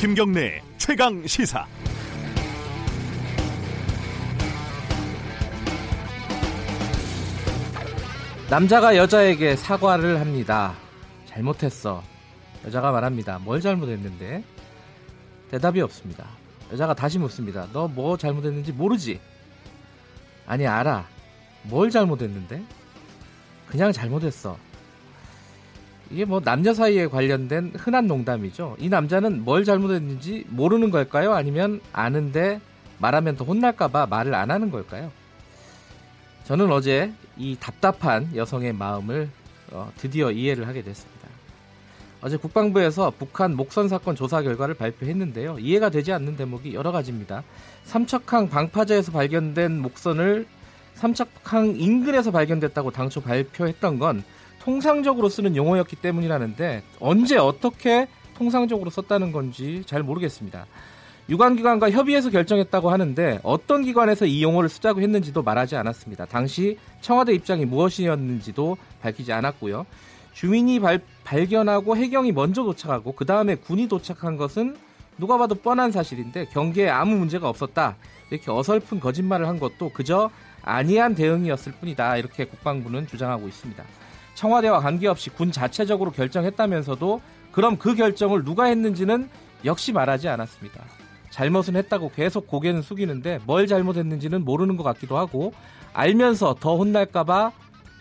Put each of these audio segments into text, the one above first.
김경래 최강 시사. 남자가 여자에게 사과를 합니다. 잘못했어. 여자가 말합니다. 뭘 잘못했는데? 대답이 없습니다. 여자가 다시 묻습니다. 너 뭐 잘못했는지 모르지? 아니, 알아. 뭘 잘못했는데? 그냥 잘못했어. 이게 뭐 남녀 사이에 관련된 흔한 농담이죠. 이 남자는 뭘 잘못했는지 모르는 걸까요? 아니면 아는데 말하면 더 혼날까봐 말을 안 하는 걸까요? 저는 어제 이 답답한 여성의 마음을 어, 드디어 이해를 하게 됐습니다. 어제 국방부에서 북한 목선 사건 조사 결과를 발표했는데요. 이해가 되지 않는 대목이 여러 가지입니다. 삼척항 방파제에서 발견된 목선을 삼척항 인근에서 발견됐다고 당초 발표했던 건 통상적으로 쓰는 용어였기 때문이라는데 언제 어떻게 통상적으로 썼다는 건지 잘 모르겠습니다. 유관기관과 협의해서 결정했다고 하는데 어떤 기관에서 이 용어를 쓰자고 했는지도 말하지 않았습니다. 당시 청와대 입장이 무엇이었는지도 밝히지 않았고요. 주민이 발, 발견하고 해경이 먼저 도착하고 그 다음에 군이 도착한 것은 누가 봐도 뻔한 사실인데 경계에 아무 문제가 없었다. 이렇게 어설픈 거짓말을 한 것도 그저 안이한 대응이었을 뿐이다. 이렇게 국방부는 주장하고 있습니다. 청와대와 관계없이 군 자체적으로 결정했다면서도 그럼 그 결정을 누가 했는지는 역시 말하지 않았습니다. 잘못은 했다고 계속 고개는 숙이는데 뭘 잘못했는지는 모르는 것 같기도 하고 알면서 더 혼날까봐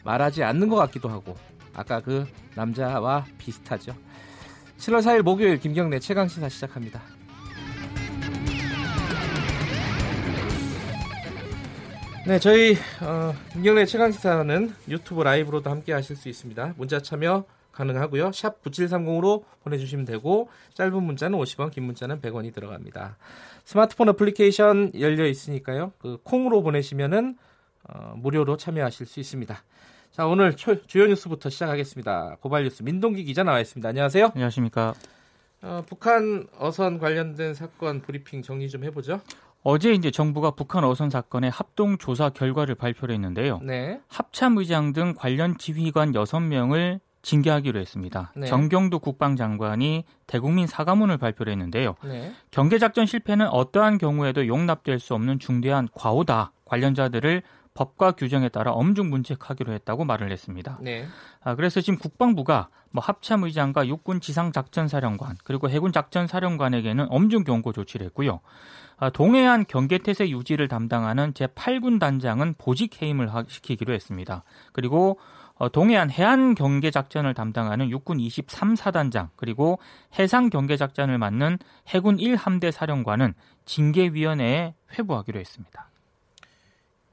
말하지 않는 것 같기도 하고 아까 그 남자와 비슷하죠. 7월 4일 목요일 김경래 최강시사 시작합니다. 네, 저희 어, 김경래 최강 시사는 유튜브 라이브로도 함께 하실 수 있습니다. 문자 참여 가능하고요. 샵 9730으로 보내주시면 되고 짧은 문자는 50원, 긴 문자는 100원이 들어갑니다. 스마트폰 어플리케이션 열려 있으니까요. 그 콩으로 보내시면은 어, 무료로 참여하실 수 있습니다. 자, 오늘 주요 뉴스부터 시작하겠습니다. 고발 뉴스 민동기 기자 나와 있습니다. 안녕하세요. 안녕하십니까. 어, 북한 어선 관련된 사건 브리핑 정리 좀 해보죠. 어제 이제 정부가 북한 어선 사건의 합동 조사 결과를 발표를 했는데요. 네. 합참 의장 등 관련 지휘관 6명을 징계하기로 했습니다. 네. 정경도 국방장관이 대국민 사과문을 발표를 했는데요. 네. 경계작전 실패는 어떠한 경우에도 용납될 수 없는 중대한 과오다. 관련자들을 법과 규정에 따라 엄중 문책하기로 했다고 말을 했습니다. 네. 아, 그래서 지금 국방부가 뭐 합참 의장과 육군 지상 작전 사령관 그리고 해군 작전 사령관에게는 엄중 경고 조치를 했고요. 아, 동해안 경계태세 유지를 담당하는 제 8군 단장은 보직 해임을 시키기로 했습니다. 그리고 어, 동해안 해안 경계 작전을 담당하는 육군 23사단장 그리고 해상 경계 작전을 맡는 해군 1함대 사령관은 징계위원회에 회부하기로 했습니다.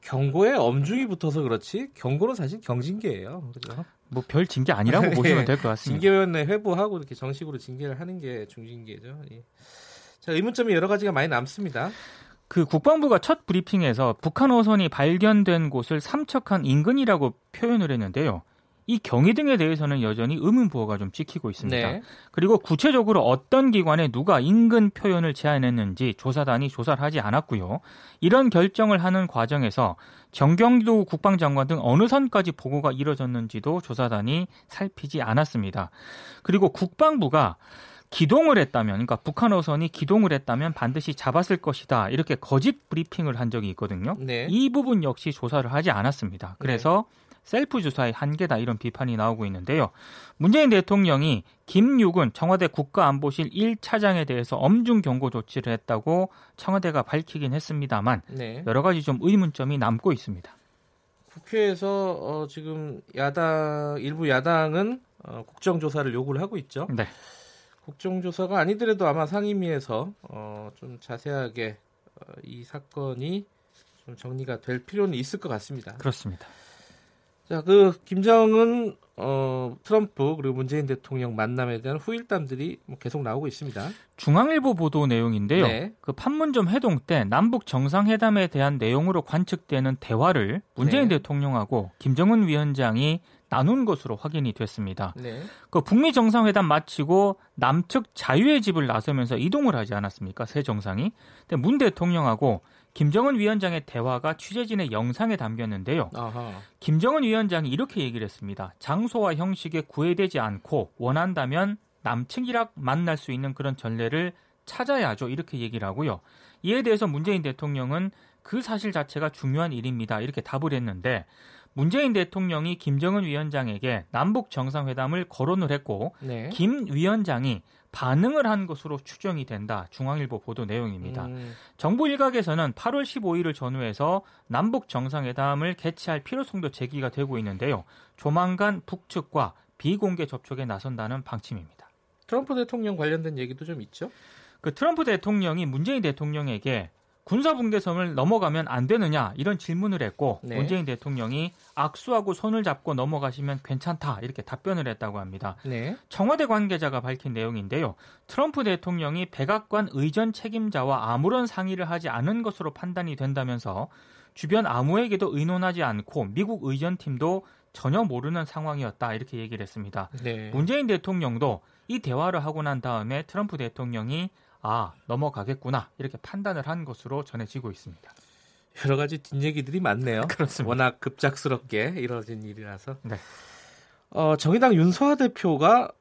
경고에 엄중히 붙어서 그렇지 경고는 사실 경징계예요. 그죠? 뭐 별 징계 아니라고 보시면 될 것 같습니다. 징계위원회 회부하고 이렇게 정식으로 징계를 하는 게 중징계죠. 예. 자, 의문점이 여러 가지가 많이 남습니다. 그 국방부가 첫 브리핑에서 북한 어선이 발견된 곳을 삼척한 인근이라고 표현을 했는데요. 이 경위 등에 대해서는 여전히 의문 부호가 좀 찍히고 있습니다. 네. 그리고 구체적으로 어떤 기관에 누가 인근 표현을 제안했는지 조사단이 조사를 하지 않았고요. 이런 결정을 하는 과정에서 정경도 국방장관 등 어느 선까지 보고가 이뤄졌는지도 조사단이 살피지 않았습니다. 그리고 국방부가 기동을 했다면, 그러니까 북한 어선이 기동을 했다면 반드시 잡았을 것이다. 이렇게 거짓 브리핑을 한 적이 있거든요. 네. 이 부분 역시 조사를 하지 않았습니다. 그래서 네. 셀프 조사의 한계다 이런 비판이 나오고 있는데요. 문재인 대통령이 김육은 청와대 국가안보실 1차장에 대해서 엄중 경고 조치를 했다고 청와대가 밝히긴 했습니다만 네. 여러 가지 좀 의문점이 남고 있습니다. 국회에서 어, 지금 야당 일부 야당은 어, 국정조사를 요구를 하고 있죠. 네. 국정조사가 아니더라도 아마 상임위에서 어, 좀 자세하게 어, 이 사건이 좀 정리가 될 필요는 있을 것 같습니다. 그렇습니다. 자, 그 김정은 어, 트럼프 그리고 문재인 대통령 만남에 대한 후일담들이 뭐 계속 나오고 있습니다. 중앙일보 보도 내용인데요. 네. 그 판문점 회동 때 남북 정상회담에 대한 내용으로 관측되는 대화를 문재인 네. 대통령하고 김정은 위원장이 나눈 것으로 확인이 됐습니다. 네. 그 북미 정상회담 마치고 남측 자유의 집을 나서면서 이동을 하지 않았습니까? 새 정상이. 근데 문 대통령하고 김정은 위원장의 대화가 취재진의 영상에 담겼는데요. 아하. 김정은 위원장이 이렇게 얘기를 했습니다. 장소와 형식에 구애되지 않고 원한다면 남측이랑 만날 수 있는 그런 전례를 찾아야죠. 이렇게 얘기를 하고요. 이에 대해서 문재인 대통령은 그 사실 자체가 중요한 일입니다. 이렇게 답을 했는데 문재인 대통령이 김정은 위원장에게 남북 정상회담을 거론을 했고 네. 김 위원장이 반응을 한 것으로 추정이 된다. 중앙일보 보도 내용입니다. 음. 정부 일각에서는 8월 15일을 전후해서 남북 정상회담을 개최할 필요성도 제기가 되고 있는데요. 조만간 북측과 비공개 접촉에 나선다는 방침입니다. 트럼프 대통령 관련된 얘기도 좀 있죠? 그 트럼프 대통령이 문재인 대통령에게 군사분계선을 넘어가면 안 되느냐 이런 질문을 했고 네. 문재인 대통령이 악수하고 손을 잡고 넘어가시면 괜찮다 이렇게 답변을 했다고 합니다. 네. 청와대 관계자가 밝힌 내용인데요. 트럼프 대통령이 백악관 의전 책임자와 아무런 상의를 하지 않은 것으로 판단이 된다면서 주변 아무에게도 의논하지 않고 미국 의전팀도 전혀 모르는 상황이었다 이렇게 얘기를 했습니다. 네. 문재인 대통령도 이 대화를 하고 난 다음에 트럼프 대통령이 아 넘어가겠구나 이렇게 판단을 한 것으로 전해지고 있습니다. 여러 가지 뒷얘기들이 많네요. 그렇습니다. 워낙 급작스럽게 이뤄진 일이라서. 네. 어, 정의당 윤소아 대표가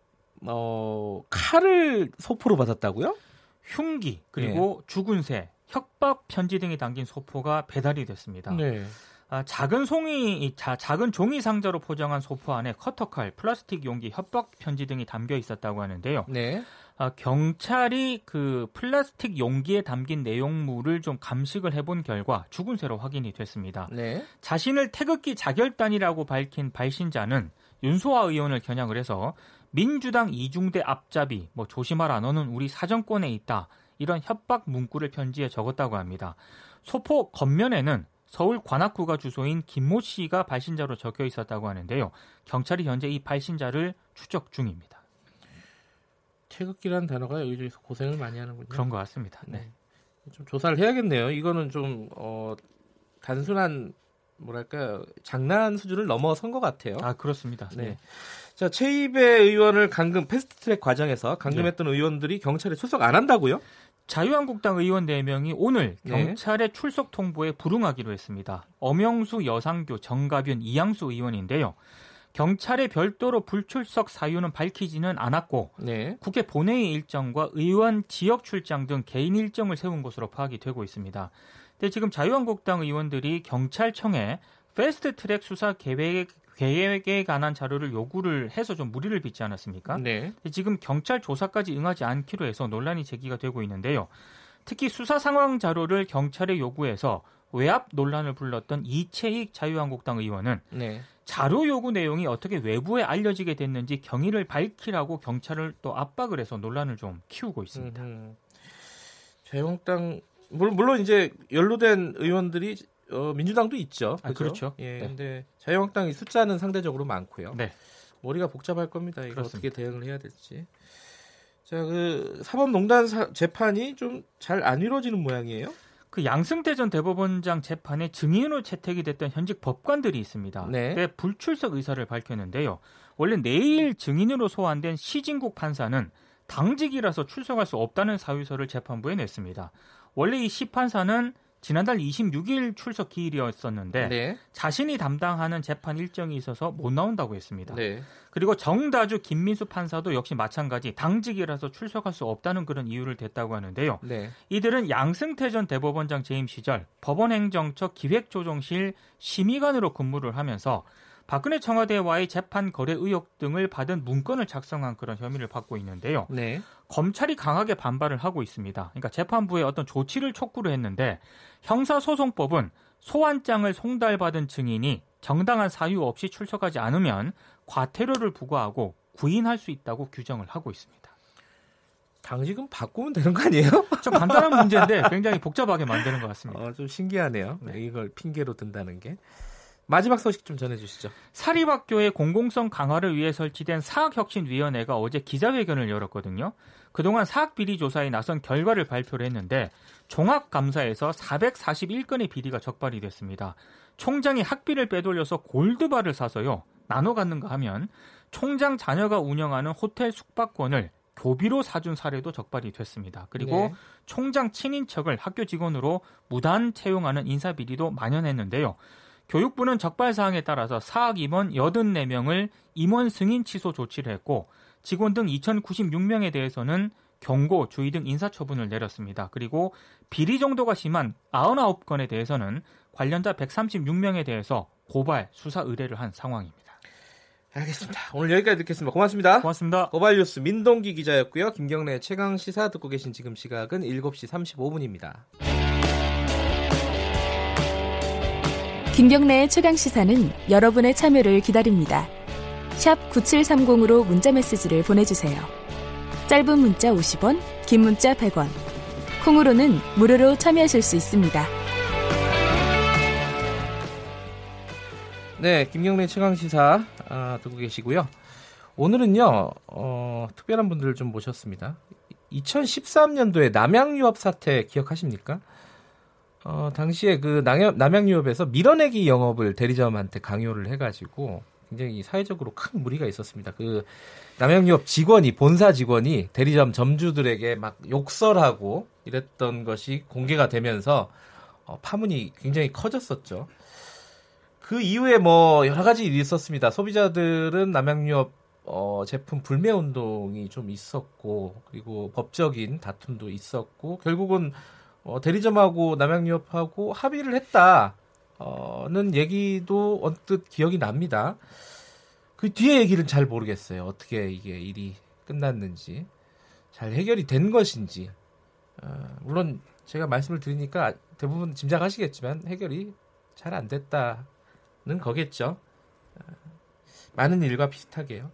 어, 칼을 소포로 받았다고요? 흉기 그리고 네. 죽은 새, 협박 편지 등이 담긴 소포가 배달이 됐습니다. 네. 아, 작은 송이 자, 작은 종이 상자로 포장한 소포 안에 커터칼, 플라스틱 용기, 협박 편지 등이 담겨 있었다고 하는데요. 네. 아, 경찰이 그 플라스틱 용기에 담긴 내용물을 좀 감식을 해본 결과 죽은 새로 확인이 됐습니다. 네. 자신을 태극기 자결단이라고 밝힌 발신자는 윤소아 의원을 겨냥을 해서 민주당 이중대 앞잡이, 뭐 조심하라 너는 우리 사정권에 있다 이런 협박 문구를 편지에 적었다고 합니다. 소포 겉면에는 서울 관악구가 주소인 김모 씨가 발신자로 적혀 있었다고 하는데요. 경찰이 현재 이 발신자를 추적 중입니다. 태극기라는 단어가 여기저기서 고생을 많이 하는군요. 그런 것 같습니다. 네. 네. 좀 조사를 해야겠네요. 이거는 좀 어, 단순한 뭐랄까 장난 수준을 넘어선 것 같아요. 아 그렇습니다. 네. 네. 자 최입의 의원을 감금 패스트트랙 과정에서 감금했던 네. 의원들이 경찰에 출석 안 한다고요? 자유한국당 의원 4명이 오늘 네. 경찰의 네. 출석 통보에 불응하기로 했습니다. 엄영수, 여상규, 정가변, 이양수 의원인데요. 경찰의 별도로 불출석 사유는 밝히지는 않았고 네. 국회 본회의 일정과 의원 지역 출장 등 개인 일정을 세운 것으로 파악이 되고 있습니다. 근데 지금 자유한국당 의원들이 경찰청에 패스트트랙 수사 계획 계획에 관한 자료를 요구를 해서 좀 무리를 빚지 않았습니까? 네. 지금 경찰 조사까지 응하지 않기로 해서 논란이 제기가 되고 있는데요. 특히 수사 상황 자료를 경찰에 요구해서 외압 논란을 불렀던 이채익 자유한국당 의원은 네. 자료 요구 내용이 어떻게 외부에 알려지게 됐는지 경위를 밝히라고 경찰을 또 압박을 해서 논란을 좀 키우고 있습니다. 음, 자유한국당 물론 이제 연루된 의원들이 어, 민주당도 있죠. 아, 그렇죠. 예, 네. 근데 자유한국당이 숫자는 상대적으로 많고요. 네. 머리가 복잡할 겁니다. 이거 그렇습니다. 어떻게 대응을 해야 될지. 자, 그 사법농단 사, 재판이 좀 잘 안 이루어지는 모양이에요. 그 양승태 전 대법원장 재판에 증인으로 채택이 됐던 현직 법관들이 있습니다. 네. 불출석 의사를 밝혔는데요. 원래 내일 증인으로 소환된 시진국 판사는 당직이라서 출석할 수 없다는 사유서를 재판부에 냈습니다. 원래 이 시 판사는 지난달 26일 출석 기일이었었는데 네. 자신이 담당하는 재판 일정이 있어서 못 나온다고 했습니다. 네. 그리고 정다주 김민수 판사도 역시 마찬가지 당직이라서 출석할 수 없다는 그런 이유를 댔다고 하는데요. 네. 이들은 양승태 전 대법원장 재임 시절 법원행정처 기획조정실 심의관으로 근무를 하면서 박근혜 청와대와의 재판 거래 의혹 등을 받은 문건을 작성한 그런 혐의를 받고 있는데요. 네. 검찰이 강하게 반발을 하고 있습니다. 그러니까 재판부에 어떤 조치를 촉구를 했는데 형사소송법은 소환장을 송달받은 증인이 정당한 사유 없이 출석하지 않으면 과태료를 부과하고 구인할 수 있다고 규정을 하고 있습니다. 당직은 바꾸면 되는 거 아니에요? 좀 간단한 문제인데 굉장히 복잡하게 만드는 것 같습니다. 어, 좀 신기하네요. 네. 이걸 핑계로 든다는 게. 마지막 소식 좀 전해주시죠. 사립학교의 공공성 강화를 위해 설치된 사학혁신위원회가 어제 기자회견을 열었거든요. 그동안 사학비리 조사에 나선 결과를 발표를 했는데 종합감사에서 441건의 비리가 적발이 됐습니다. 총장이 학비를 빼돌려서 골드바를 사서요. 나눠 갖는가 하면 총장 자녀가 운영하는 호텔 숙박권을 교비로 사준 사례도 적발이 됐습니다. 그리고 네. 총장 친인척을 학교 직원으로 무단 채용하는 인사비리도 만연했는데요. 교육부는 적발 사항에 따라서 사학 임원 84명을 임원 승인 취소 조치를 했고 직원 등 2096명에 대해서는 경고, 주의 등 인사 처분을 내렸습니다. 그리고 비리 정도가 심한 99건에 대해서는 관련자 136명에 대해서 고발, 수사 의뢰를 한 상황입니다. 알겠습니다. 오늘 여기까지 듣겠습니다. 고맙습니다. 고맙습니다. 고발 뉴스 민동기 기자였고요. 김경래 최강 시사 듣고 계신 지금 시각은 7시 35분입니다. 김경래의 최강 시사는 여러분의 참여를 기다립니다. 샵 9730으로 문자 메시지를 보내주세요. 짧은 문자 50원, 긴 문자 100원. 콩으로는 무료로 참여하실 수 있습니다. 네, 김경래 최강 시사 아, 듣고 계시고요. 오늘은요, 어, 특별한 분들을 좀 모셨습니다. 2013년도에 남양유업 사태 기억하십니까? 어, 당시에 그 남양, 남양유업에서 밀어내기 영업을 대리점한테 강요를 해가지고 굉장히 사회적으로 큰 무리가 있었습니다. 그 남양유업 직원이 본사 직원이 대리점 점주들에게 막 욕설하고 이랬던 것이 공개가 되면서 어, 파문이 굉장히 커졌었죠. 그 이후에 뭐 여러 가지 일이 있었습니다. 소비자들은 남양유업 어, 제품 불매 운동이 좀 있었고 그리고 법적인 다툼도 있었고 결국은 어, 대리점하고 남양유업하고 합의를 했다는 얘기도 언뜻 기억이 납니다. 그 뒤에 얘기를 잘 모르겠어요. 어떻게 이게 일이 끝났는지 잘 해결이 된 것인지 어, 물론 제가 말씀을 드리니까 대부분 짐작하시겠지만 해결이 잘 안 됐다. 는 거겠죠. 많은 일과 비슷하게요.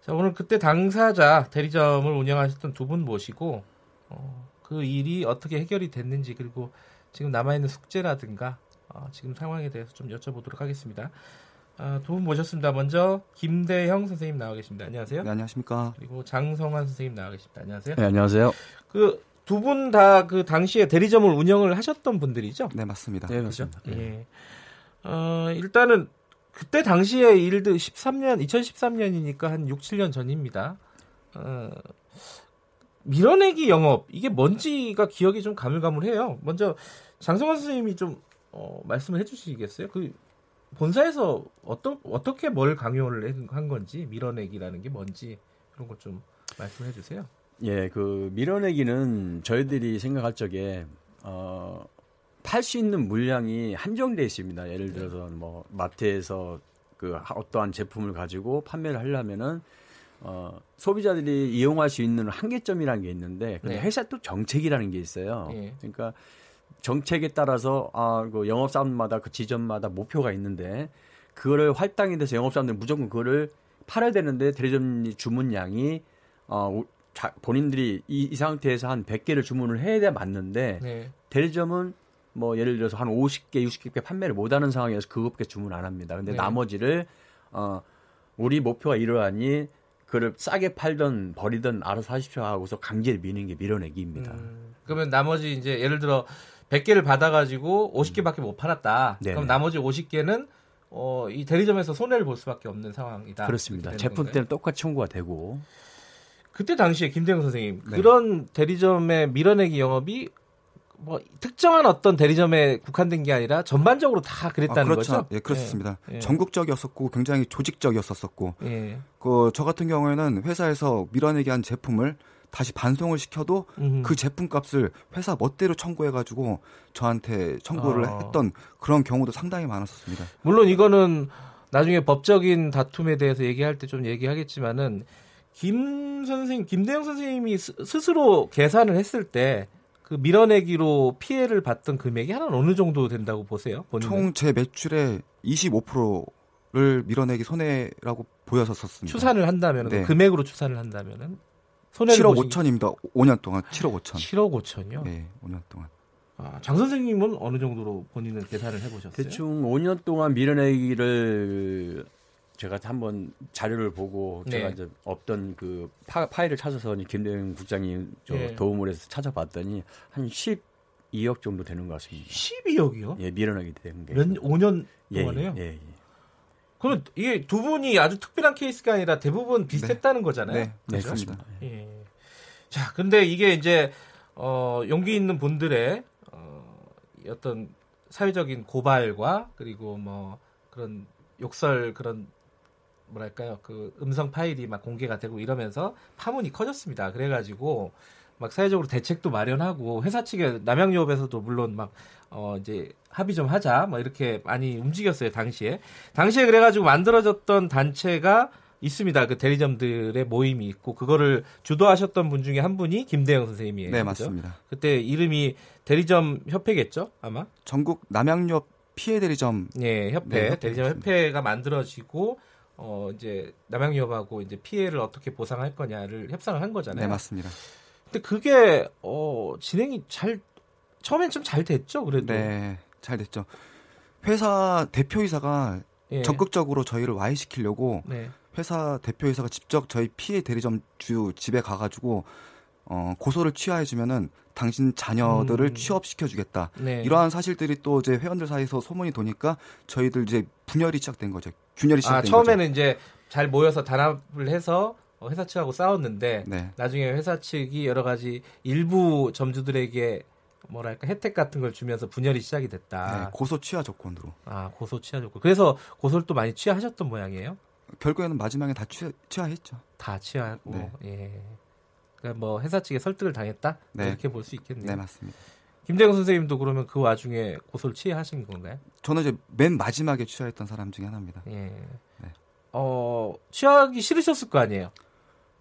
자, 오늘 그때 당사자 대리점을 운영하셨던 두 분 모시고 어, 그 일이 어떻게 해결이 됐는지 그리고 지금 남아있는 숙제라든가 어, 지금 상황에 대해서 좀 여쭤보도록 하겠습니다. 어, 두분 모셨습니다. 먼저 김대형 선생님 나와 계십니다. 안녕하세요. 네, 안녕하십니까. 그리고 장성환 선생님 나와 계십니다. 안녕하세요. 네, 안녕하세요. 그 두 분 다 그 당시에 대리점을 운영을 하셨던 분들이죠? 네, 맞습니다. 네, 맞습니다. 예. 어, 일단은 그때 당시의 일들 13년 2013년이니까 한 6, 7년 전입니다. 어, 밀어내기 영업 이게 뭔지가 기억이 좀 가물가물해요. 먼저 장성환 선생님이 좀 어, 말씀을 해주시겠어요? 그 본사에서 어떤 어떻게 뭘 강요를 한 건지 밀어내기라는 게 뭔지 그런 것 좀 말씀해 주세요. 예, 그 밀어내기는 저희들이 생각할 적에 어, 팔 수 있는 물량이 한정돼 있습니다. 예를 들어서 뭐 마트에서 그 어떠한 제품을 가지고 판매를 하려면은 어, 소비자들이 이용할 수 있는 한계점이라는 게 있는데 근데 네. 회사 또 정책이라는 게 있어요. 예. 그러니까 정책에 따라서 아, 그 영업 사원마다 그 지점마다 목표가 있는데 그거를 할당이 돼서 영업 사원들 무조건 그거를 팔아야 되는데 대리점 주문량이 어, 자, 본인들이 이, 이 상태에서 한 100개를 주문을 해야 돼 맞는데 네. 대리점은 뭐 예를 들어서 한 50개, 60개 판매를 못 하는 상황이어서 그것밖에 주문 안 합니다. 근데 네. 나머지를 어 우리 목표가 이러하니 그를 싸게 팔던 버리던 알아서 하십시오 하고서 강제로 미는 게 밀어내기입니다. 음, 그러면 나머지 이제 예를 들어 100개를 받아가지고 50개밖에 못 팔았다. 네네. 그럼 나머지 50개는 어, 이 대리점에서 손해를 볼 수밖에 없는 상황이다. 그렇습니다. 제품? 때는 똑같이 청구가 되고 그때 당시에 김대영 선생님 네. 그런 대리점의 밀어내기 영업이 뭐 특정한 어떤 대리점에 국한된 게 아니라 전반적으로 다 그랬다는 아, 그렇죠. 거죠? 예, 그렇습니다. 예, 예. 전국적이었었고 굉장히 조직적이었었고 예. 그저 같은 경우에는 회사에서 밀어내기 한 제품을 다시 반송을 시켜도 음. 그 제품 값을 회사 멋대로 청구해 가지고 저한테 청구를 어. 했던 그런 경우도 상당히 많았었습니다. 물론 이거는 나중에 법적인 다툼에 대해서 얘기할 때 좀 얘기하겠지만은 김 선생 김대영 선생님이 스, 스스로 계산을 했을 때 그 밀어내기로 피해를 봤던 금액이 한 어느 정도 된다고 보세요? 총 제 매출의 25%를 밀어내기 손해라고 보였었습니다. 추산을 한다면 네. 금액으로 추산을 한다면은 손해를 7억 보신 5천입니다. 5년 동안 7억 5천. 7억 5천요. 예, 5년 동안. 아, 장 선생님은 어느 정도로 본인은 계산을 해보셨어요? 대충 5년 동안 밀어내기를 제가 한번 자료를 보고 네. 제가 이제 없던 그 파, 파일을 찾아서 김대영 국장님 저 예. 도움을 해서 찾아봤더니 한 12억 정도 되는 것 같습니다. 12억이요? 예, 밀어내기 된 게. 몇 5년 예, 동안에요? 예, 예. 그러면 이게 두 분이 아주 특별한 케이스가 아니라 대부분 비슷했다는 거잖아요. 네, 네, 그죠? 그렇습니다. 예. 예. 자, 근데 이게 이제 어, 용기 있는 분들의 어, 어떤 사회적인 고발과 그리고 뭐 그런 욕설 그런 뭐랄까요 그 음성 파일이 막 공개가 되고 이러면서 파문이 커졌습니다. 그래가지고 막 사회적으로 대책도 마련하고 회사 측에 남양유업에서도 물론 막 어 이제 합의 좀 하자 뭐 이렇게 많이 움직였어요 당시에 당시에 그래가지고 만들어졌던 단체가 있습니다. 그 대리점들의 모임이 있고 그거를 주도하셨던 분 중에 한 분이 김대영 선생님이에요. 네, 그죠? 맞습니다. 그때 이름이 대리점 협회겠죠, 아마. 전국 남양유업 피해 대리점 예, 협회 네, 대리점. 협회가 만들어지고 어 이제 남양유업하고 이제 피해를 어떻게 보상할 거냐를 협상을 한 거잖아요. 네, 맞습니다. 근데 그게 어 진행이 잘 처음엔 좀 잘 됐죠, 그래도. 네, 잘 됐죠. 회사 대표이사가 예. 적극적으로 저희를 와해시키려고 네. 회사 대표이사가 직접 저희 피해 대리점 주 집에 가가지고 어, 고소를 취하해주면은 당신 자녀들을 음. 취업시켜주겠다. 네. 이러한 사실들이 또 이제 회원들 사이에서 소문이 도니까 저희들 이제 분열이 시작된 거죠. 균열이 아, 시작된 처음에는 이제 잘 모여서 단합을 해서 어, 회사 측하고 싸웠는데 거죠. 네. 나중에 회사 측이 여러 가지 일부 점주들에게 뭐랄까 혜택 같은 걸 주면서 분열이 시작이 네, 됐다. 고소 취하 조건으로 아 고소 취하셨고 그래서 고소를 또 많이 취하셨던 모양이에요. 결국에는 마지막에 다 취하, 취하했죠. 다 취하고 네. 예. 그러니까 뭐 회사 측에 설득을 당했다 네. 이렇게 볼 수 있겠네요. 네, 맞습니다. 김대영 선생님도 그러면 그 와중에 고소를 취하신 건가요? 저는 이제 맨 마지막에 취하했던 사람 중에 하나입니다. 예. 네. 어 취하기 싫으셨을 거 아니에요.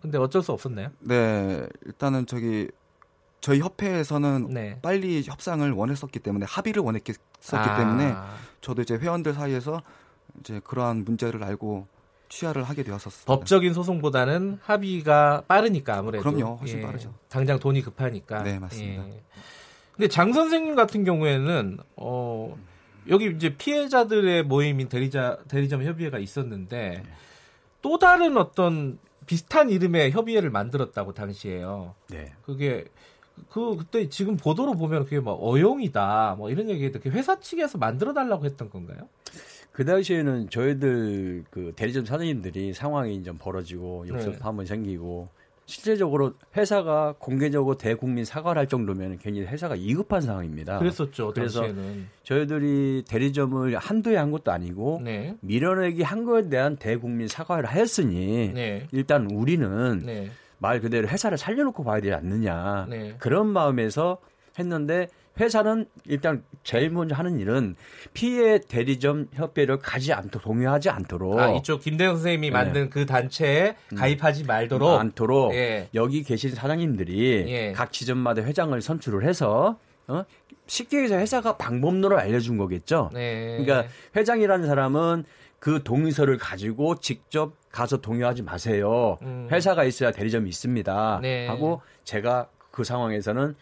근데 어쩔 수 없었나요? 네, 일단은 저기 저희 협회에서는 네. 빨리 협상을 원했었기 때문에 합의를 원했었기 아, 때문에 저도 이제 회원들 사이에서 이제 그러한 문제를 알고 취하를 하게 되었었습니다. 법적인 소송보다는 합의가 빠르니까 아무래도. 그럼요, 훨씬 빠르죠. 당장 돈이 급하니까. 네, 맞습니다. 예. 근데 장 선생님 같은 경우에는 어 여기 이제 피해자들의 모임인 대리자 대리점 협의회가 있었는데 또 다른 어떤 비슷한 이름의 협의회를 만들었다고 당시에요. 네. 그게 그 그때 지금 보도로 보면 그게 뭐 어용이다 뭐 이런 얘기도 그 회사 측에서 만들어 달라고 했던 건가요? 그 당시에는 저희들 그 대리점 사장님들이 상황이 좀 벌어지고 네. 욕설 파문 생기고 실제적으로 회사가 공개적으로 대국민 사과를 할 정도면 굉장히 회사가 이급한 상황입니다. 그랬었죠 그래서 당시에는. 저희들이 대리점을 한두에 한 것도 아니고 네. 밀어내기 한 거에 대한 대국민 사과를 하였으니 네. 일단 우리는 네. 말 그대로 회사를 살려놓고 봐야 되지 않느냐 네. 그런 마음에서 했는데 회사는 일단 제일 먼저 하는 일은 피해 대리점 협회를 가지 않도록 동의하지 않도록 아, 이쪽 김대영 선생님이 네. 만든 그 단체에 가입하지 말도록 않도록 예. 여기 계신 사장님들이 예. 각 지점마다 회장을 선출을 해서 어? 쉽게 해서 회사가 방법론을 알려준 거겠죠. 네. 그러니까 회장이라는 사람은 그 동의서를 가지고 직접 가서 동의하지 마세요. 음. 회사가 있어야 대리점이 있습니다. 네. 하고 제가 그 상황에서는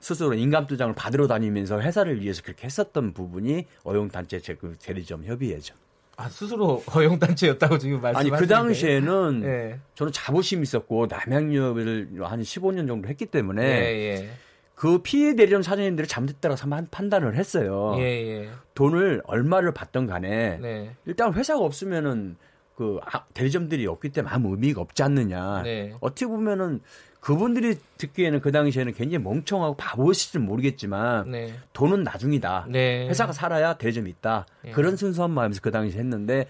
스스로 인감투장을 받으러 다니면서 회사를 위해서 그렇게 했었던 부분이 어용단체 제그 대리점 협의회죠. 아, 스스로 허용 단체였다고 지금 아니 말씀하시는데. 그 당시에는 예. 저는 자부심이 있었고 남양유업을 한 15년 정도 했기 때문에 예, 그 피해 대리점 사장님들이 잘못했다고 한 판단을 했어요. 예. 예, 예. 돈을 얼마를 받던 간에 네. 일단 회사가 없으면은 그 아- 대리점들이 없기 때문에 아무 의미가 없지 않느냐. 네. 어떻게 보면은 그분들이 듣기에는 그 당시에는 굉장히 멍청하고 바보실지 모르겠지만 네. 돈은 나중이다. 네. 회사가 살아야 대리점이 있다. 예. 그런 순수한 마음에서 그 당시 했는데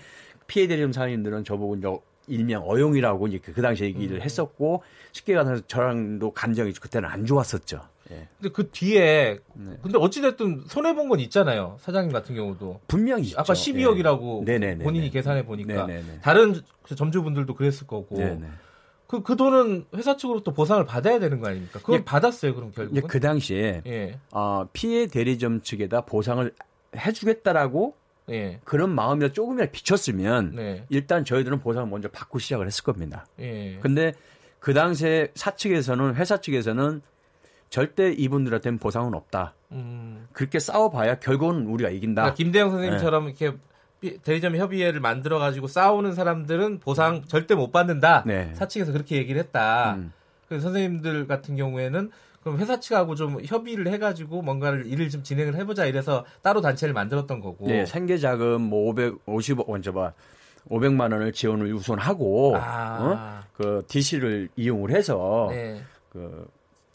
피해 대리점 사장님들은 저보고 이제 일명 어용이라고 이제 그 당시 얘기를 음. 했었고 쉽게 가서 저랑도 감정이 그때는 안 좋았었죠. 예. 근데 그 뒤에 네. 근데 어찌 됐든 손해 본 건 있잖아요. 사장님 같은 경우도. 분명히 있죠. 아까 12억이라고 예. 네네네. 본인이 계산해 보니까. 다른 그 점주분들도 그랬을 거고. 네네. 그, 그 돈은 회사 측으로 또 보상을 받아야 되는 거 아닙니까? 그걸 예. 받았어요, 그럼 이제 결국은? 그 당시에 예, 어, 피해 대리점 측에다 보상을 해주겠다라고 예, 그런 마음이 조금이라도 비쳤으면 네, 일단 저희들은 보상을 먼저 받고 시작을 했을 겁니다. 예. 근데 그 당시에 사측에서는 회사 측에서는 절대 이분들한테는 보상은 없다. 음. 그렇게 싸워봐야 결국은 우리가 이긴다. 그러니까 김대영 선생님처럼 이렇게 삐- 대리점 협의회를 만들어 가지고 싸우는 사람들은 보상 절대 못 받는다. 네. 사측에서 그렇게 얘기를 했다. 음. 그래서 선생님들 같은 경우에는 그럼 회사 측하고 좀 협의를 해가지고 뭔가를 일을 좀 진행을 해보자 이래서 따로 단체를 만들었던 거고. 네, 생계 자금 뭐 550억 원저 봐. 500만 원을 지원을 우선하고 아, 어? 그 DC를 이용을 해서 네. 그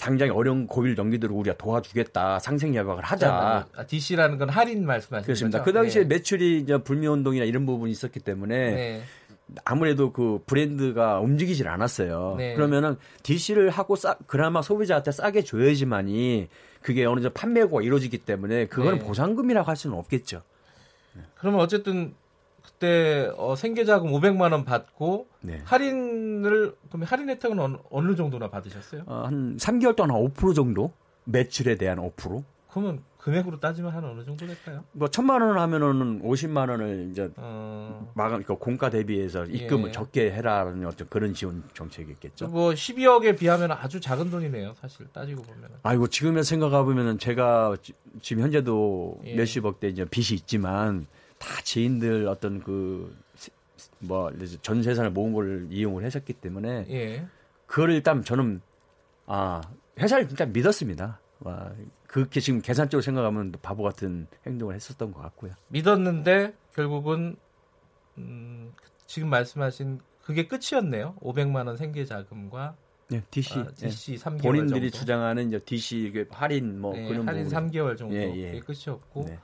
당장에 어려운 고비를 넘기도록 우리가 도와주겠다 상생 예약을 하자. 아, DC라는 건 할인 말씀하시는 그렇습니다. 거죠? 그 당시에 네. 매출이 이제 불매 운동이나 이런 부분이 있었기 때문에 네. 아무래도 그 브랜드가 움직이질 않았어요. 네. 그러면은 DC를 하고 싸, 그나마 소비자한테 싸게 줘야지만이 그게 어느 정도 판매가 이루어지기 때문에 그거는 네. 보상금이라고 할 수는 없겠죠. 그러면 어쨌든 그때 어, 생계자금 500만 원 받고 네. 할인을 그럼 할인 혜택은 어느, 어느 정도나 받으셨어요? 어, 한 3개월 동안 5% 정도 매출에 대한 5%. 그러면 금액으로 따지면 한 어느 정도 될까요? 뭐 천만 원 하면은 50만 원을 이제 어... 마감 그러니까 공가 대비해서 입금을 예. 적게 해라는 어떤 그런 지원 정책이겠죠. 뭐 12억에 비하면 아주 작은 돈이네요, 사실 따지고 보면. 아이고 지금에 생각해 보면은 제가 지금 현재도 예. 몇십억 대 이제 빚이 있지만 다 지인들 어떤 그 뭐 전 재산을 모은 걸 이용을 했었기 때문에 예. 그걸 일단 저는 아 회사를 진짜 믿었습니다. 와, 그렇게 지금 계산적으로 생각하면 바보 같은 행동을 했었던 것 같고요. 믿었는데 결국은 음, 지금 말씀하신 그게 끝이었네요. 500만 원 생계 자금과 네, DC, 아, DC 네. 3개월 본인들이 정도. 주장하는 이제 DC 할인 뭐 네, 그런 할인 부분. 3개월 정도 예, 예. 끝이었고 네.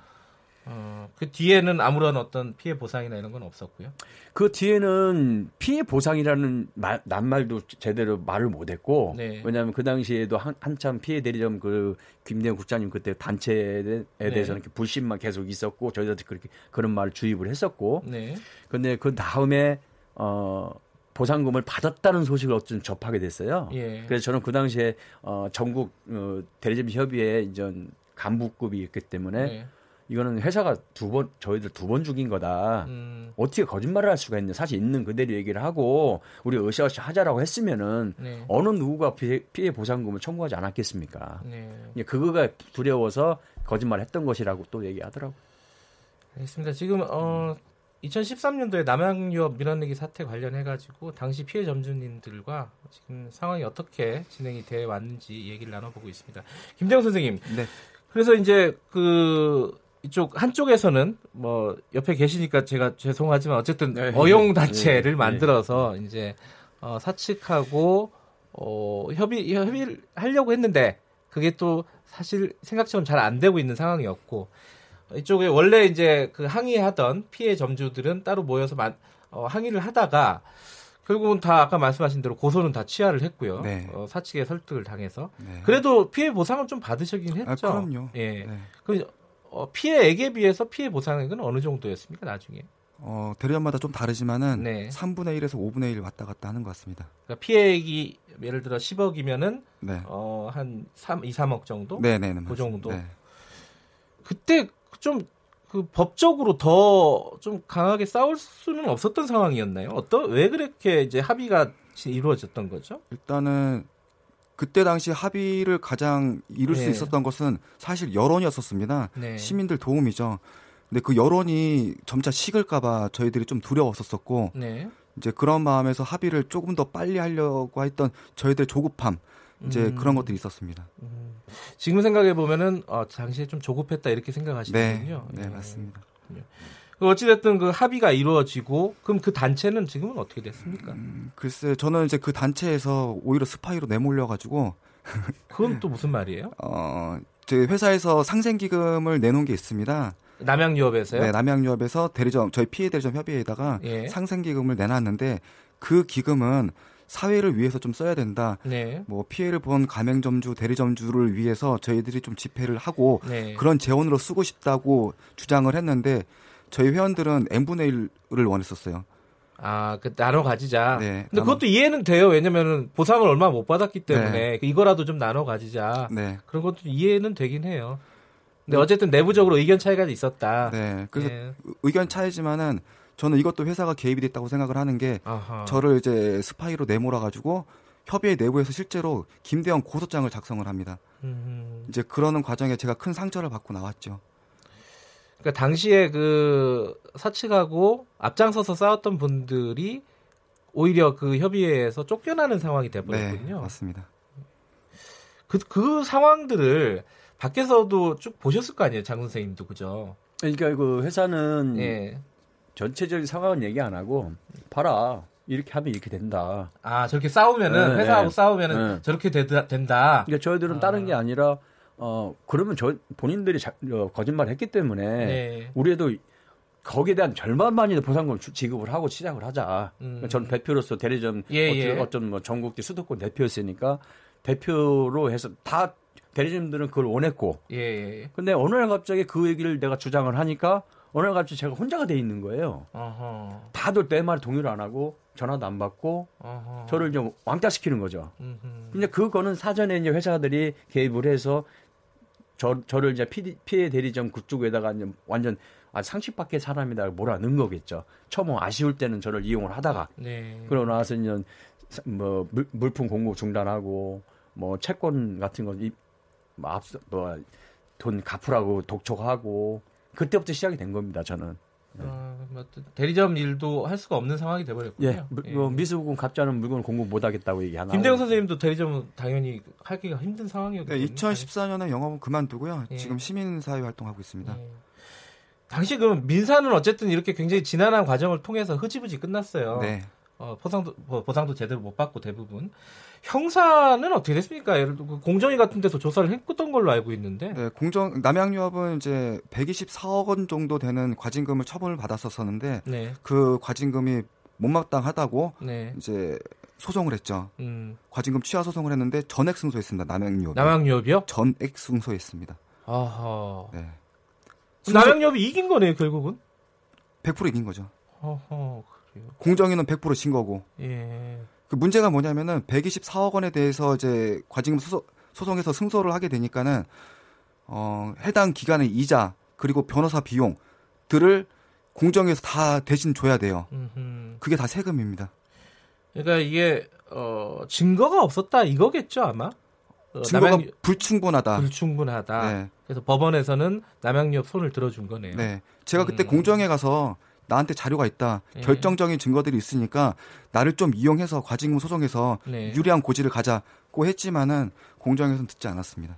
어, 그 뒤에는 아무런 어떤 피해 보상이나 이런 건 없었고요. 그 뒤에는 피해 보상이라는 말, 낱말도 제대로 말을 못했고 네. 왜냐하면 그 당시에도 한, 한참 피해 대리점 그 김대영 국장님 그때 단체에 네. 대해서는 네. 불신만 계속 있었고 저희한테 그렇게 그런 말을 주입을 했었고. 네. 근데 그 다음에 어. 보상금을 받았다는 소식을 어쨌든 접하게 됐어요. 예. 그래서 저는 그 당시에 어, 전국 어, 대리점 협의회 이전 간부급이었기 때문에 네. 이거는 회사가 두 번 저희들 두 번 죽인 거다. 음. 어떻게 거짓말을 할 수가 있냐. 사실 있는 그대로 얘기를 하고 우리 으쌰으쌰 하자라고 했으면은 네. 어느 누구가 피해, 피해, 보상금을 청구하지 않았겠습니까? 네. 그거가 두려워서 거짓말을 했던 것이라고 또 얘기하더라고. 알겠습니다. 지금 어 2013년도에 남양유업 밀어내기 사태 관련해 가지고 당시 피해 점주님들과 지금 상황이 어떻게 진행이 돼 왔는지 얘기를 나눠보고 있습니다. 김대영 선생님. 네. 그래서 이제 그 이쪽 한쪽에서는 뭐 옆에 계시니까 제가 죄송하지만 어쨌든 네, 어용 단체를 네, 만들어서 네. 이제 어, 사측하고 어, 협의 협의를 하려고 했는데 그게 또 사실 생각처럼 잘 안 되고 있는 상황이었고 이쪽에 원래 이제 그 항의하던 피해 점주들은 따로 모여서 만, 어, 항의를 하다가 결국은 다 아까 말씀하신 대로 고소는 다 취하를 했고요. 네. 어, 사측의 설득을 당해서 네. 그래도 피해 보상은 좀 받으시긴 했죠. 아, 그럼요. 예. 네. 그 어, 피해액에 비해서 피해 보상액은 어느 정도였습니까 나중에? 어, 대리점마다 좀 다르지만은 네. 3분의 1에서 5분의 1 왔다 갔다 하는 것 같습니다. 그러니까 피해액이 예를 들어 10억이면은 네. 어, 한 3, 2, 3억 정도? 네, 네, 네. 그 정도. 네. 그때 좀 그 법적으로 더 좀 강하게 싸울 수는 없었던 상황이었나요? 어떤 왜 그렇게 이제 합의가 이루어졌던 거죠? 일단은 그때 당시 합의를 가장 이룰 네. 수 있었던 것은 사실 여론이었었습니다. 네. 시민들 도움이죠. 근데 그 여론이 점차 식을까봐 저희들이 좀 두려웠었었고 네. 이제 그런 마음에서 합의를 조금 더 빨리 하려고 했던 저희들의 조급함 이제 음. 그런 것들이 있었습니다. 음. 지금 생각해 보면은 어, 당시에 좀 조급했다 이렇게 생각하시거든요. 네, 네 예. 맞습니다. 그 어찌됐든 그 합의가 이루어지고 그럼 그 단체는 지금은 어떻게 됐습니까? 음, 글쎄 저는 이제 그 단체에서 오히려 스파이로 내몰려 가지고 그건 또 무슨 말이에요? 어, 저희 회사에서 상생기금을 내놓은 게 있습니다. 남양유업에서요? 네, 남양유업에서 대리점 저희 피해 대리점 협의회에다가 예. 상생기금을 내놨는데 그 기금은 사회를 위해서 좀 써야 된다. 네. 뭐 피해를 본 가맹점주, 대리점주를 위해서 저희들이 좀 집회를 하고 네. 그런 재원으로 쓰고 싶다고 주장을 했는데 저희 회원들은 n분의 1을 원했었어요. 아, 그 나눠 가지자. 네, 근데 나눠... 그것도 이해는 돼요. 왜냐면은 보상을 얼마 못 받았기 때문에 네. 이거라도 좀 나눠 가지자. 네. 그런 것도 이해는 되긴 해요. 근데 네. 어쨌든 내부적으로 의견 차이가 있었다. 네. 그래서 네. 의견 차이지만은 저는 이것도 회사가 개입이 됐다고 생각을 하는 게 아하. 저를 이제 스파이로 내몰아 가지고 협의회 내부에서 실제로 김대영 고소장을 작성을 합니다. 음흠. 이제 그러는 과정에 제가 큰 상처를 받고 나왔죠. 그러니까 당시에 그 사측하고 앞장서서 싸웠던 분들이 오히려 그 협의회에서 쫓겨나는 상황이 돼버렸군요. 네, 맞습니다. 그, 그 상황들을 밖에서도 쭉 보셨을 거 아니에요, 장 선생님도 그죠? 그러니까 그 회사는 네. 전체적인 상황은 얘기 안 하고 봐라 이렇게 하면 이렇게 된다. 아 저렇게 싸우면은 네, 회사하고 네. 싸우면은 네. 저렇게 되, 된다. 그러니까 저희들은 아. 다른 게 아니라 어 그러면 저 본인들이 자, 어, 거짓말을 했기 때문에 네. 우리도 거기에 대한 절반만이라도 보상금을 지급을 하고 시작을 하자. 음. 저는 대표로서 대리점 예, 예. 어떤 뭐 전국대 수도권 대표였으니까 대표로 해서 다 대리점들은 그걸 원했고. 예, 예. 근데 어느 날 갑자기 그 얘기를 내가 주장을 하니까 어느 날 갑자기 제가 혼자가 돼 있는 거예요. 어허. 다들 내말 동의를 안 하고 전화도 안 받고 어허. 저를 좀 왕따시키는 거죠. 음흠. 근데 그거는 사전에 이제 회사들이 개입을 해서 저, 저를 이제 피해, 피해 대리점 그쪽에다가 이제 완전 아, 상식 밖의 사람이다 몰아넣은 거겠죠. 처음 아쉬울 때는 저를 이용을 하다가 네. 그러고 나서 이제 뭐 물, 물품 공급 중단하고 뭐 채권 같은 거 이, 뭐 앞서 뭐돈 갚으라고 독촉하고 그때부터 시작이 된 겁니다. 저는. 네. 어, 뭐 대리점 일도 할 수가 없는 상황이 돼버렸군요. 예, 예. 뭐 미수금 값지 않은 물건을 공급 못하겠다고 얘기하나. 김대영 선생님도 대리점은 당연히 하기가 힘든 상황이었거든요. 네, 2014년에 영업은 그만두고요. 예. 지금 시민사회 활동하고 있습니다. 예. 당시 그 민사는 어쨌든 이렇게 굉장히 지난한 과정을 통해서 흐지부지 끝났어요. 네. 어, 보상도 보상도 제대로 못 받고 대부분 형사는 어떻게 됐습니까? 예를 들어 그 공정위 같은 데서 조사를 했던 걸로 알고 있는데. 네, 공정 남양유업은 이제 124억 원 정도 되는 과징금을 처분을 받았었었는데 네. 그 과징금이 못마땅하다고 네. 이제 소송을 했죠. 음. 과징금 취하 소송을 했는데 전액 승소했습니다. 남양유업. 남양유업이요? 전액 승소했습니다. 아하. 네. 남양유업이 이긴 거네요, 결국은. 100% 이긴 거죠. 어허. 공정위는 100%진 거고. 예. 그 문제가 뭐냐면은 124억 원에 대해서 이제 과징금 소송, 소송에서 승소를 하게 되니까는 어, 해당 기간의 이자 그리고 변호사 비용들을 공정에서 다 대신 줘야 돼요. 그게 다 세금입니다. 그러니까 이게 어, 증거가 없었다 이거겠죠 아마. 어, 증거가 남양... 불충분하다. 불충분하다. 네. 그래서 법원에서는 남양유업 손을 들어준 거네요. 네. 제가 그때 음. 공정에 가서 나한테 자료가 있다. 네. 결정적인 증거들이 있으니까 나를 좀 이용해서 과징금 소송에서 네. 유리한 고지를 가자고 했지만은 공정에서는 듣지 않았습니다.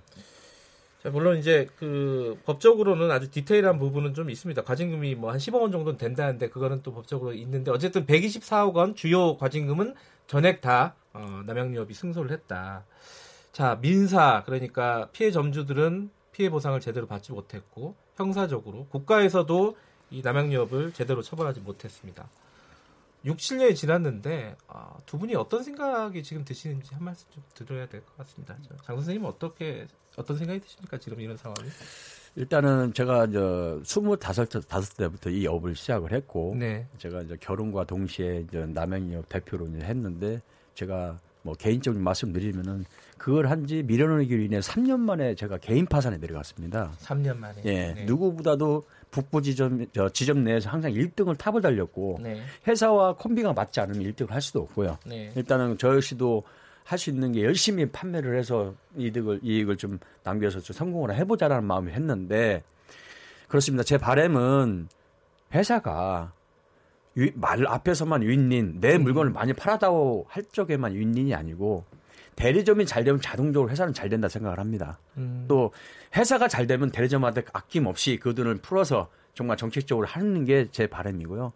자, 물론 이제 그 법적으로는 아주 디테일한 부분은 좀 있습니다. 과징금이 뭐 한 10억 원 정도는 된다는데 그거는 또 법적으로 있는데 어쨌든 124억 원 주요 과징금은 전액 다 어, 남양유업이 승소를 했다. 자, 민사 그러니까 피해 점주들은 피해 보상을 제대로 받지 못했고 형사적으로 국가에서도 이 남양유업을 제대로 처벌하지 못했습니다. 6, 7년이 지났는데 아, 두 분이 어떤 생각이 지금 드시는지 한 말씀 좀 들어야 될 것 같습니다. 장 선생님은 어떻게 어떤 생각이 드십니까 지금 이런 상황이? 일단은 제가 저 스물다섯 다섯 때부터 이 업을 시작을 했고 네. 제가 이제 결혼과 동시에 이제 남양유업 대표로 이제 했는데 제가 뭐 개인적인 말씀드리면은 그걸 한지 미련하기로 인해 3년 만에 제가 개인 파산에 내려갔습니다. 3년 만에. 예. 네. 누구보다도 북부 지점 저 지점 내에서 항상 1등을 탑을 달렸고 네. 회사와 콤비가 맞지 않으면 1등을 할 수도 없고요. 네. 일단은 저 역시도 할 수 있는 게 열심히 판매를 해서 이득을 이익을 좀 남겨서 좀 성공을 해보자라는 마음이 했는데 그렇습니다. 제 바램은 회사가 위, 말 앞에서만 윈윈 내 음. 물건을 많이 팔았다고 할 적에만 win-win이 아니고 대리점이 잘 되면 자동적으로 회사는 잘 된다 생각을 합니다. 음. 또 회사가 잘 되면 대리점한테 아낌없이 그 돈을 풀어서 정말 정책적으로 하는 게 제 바람이고요.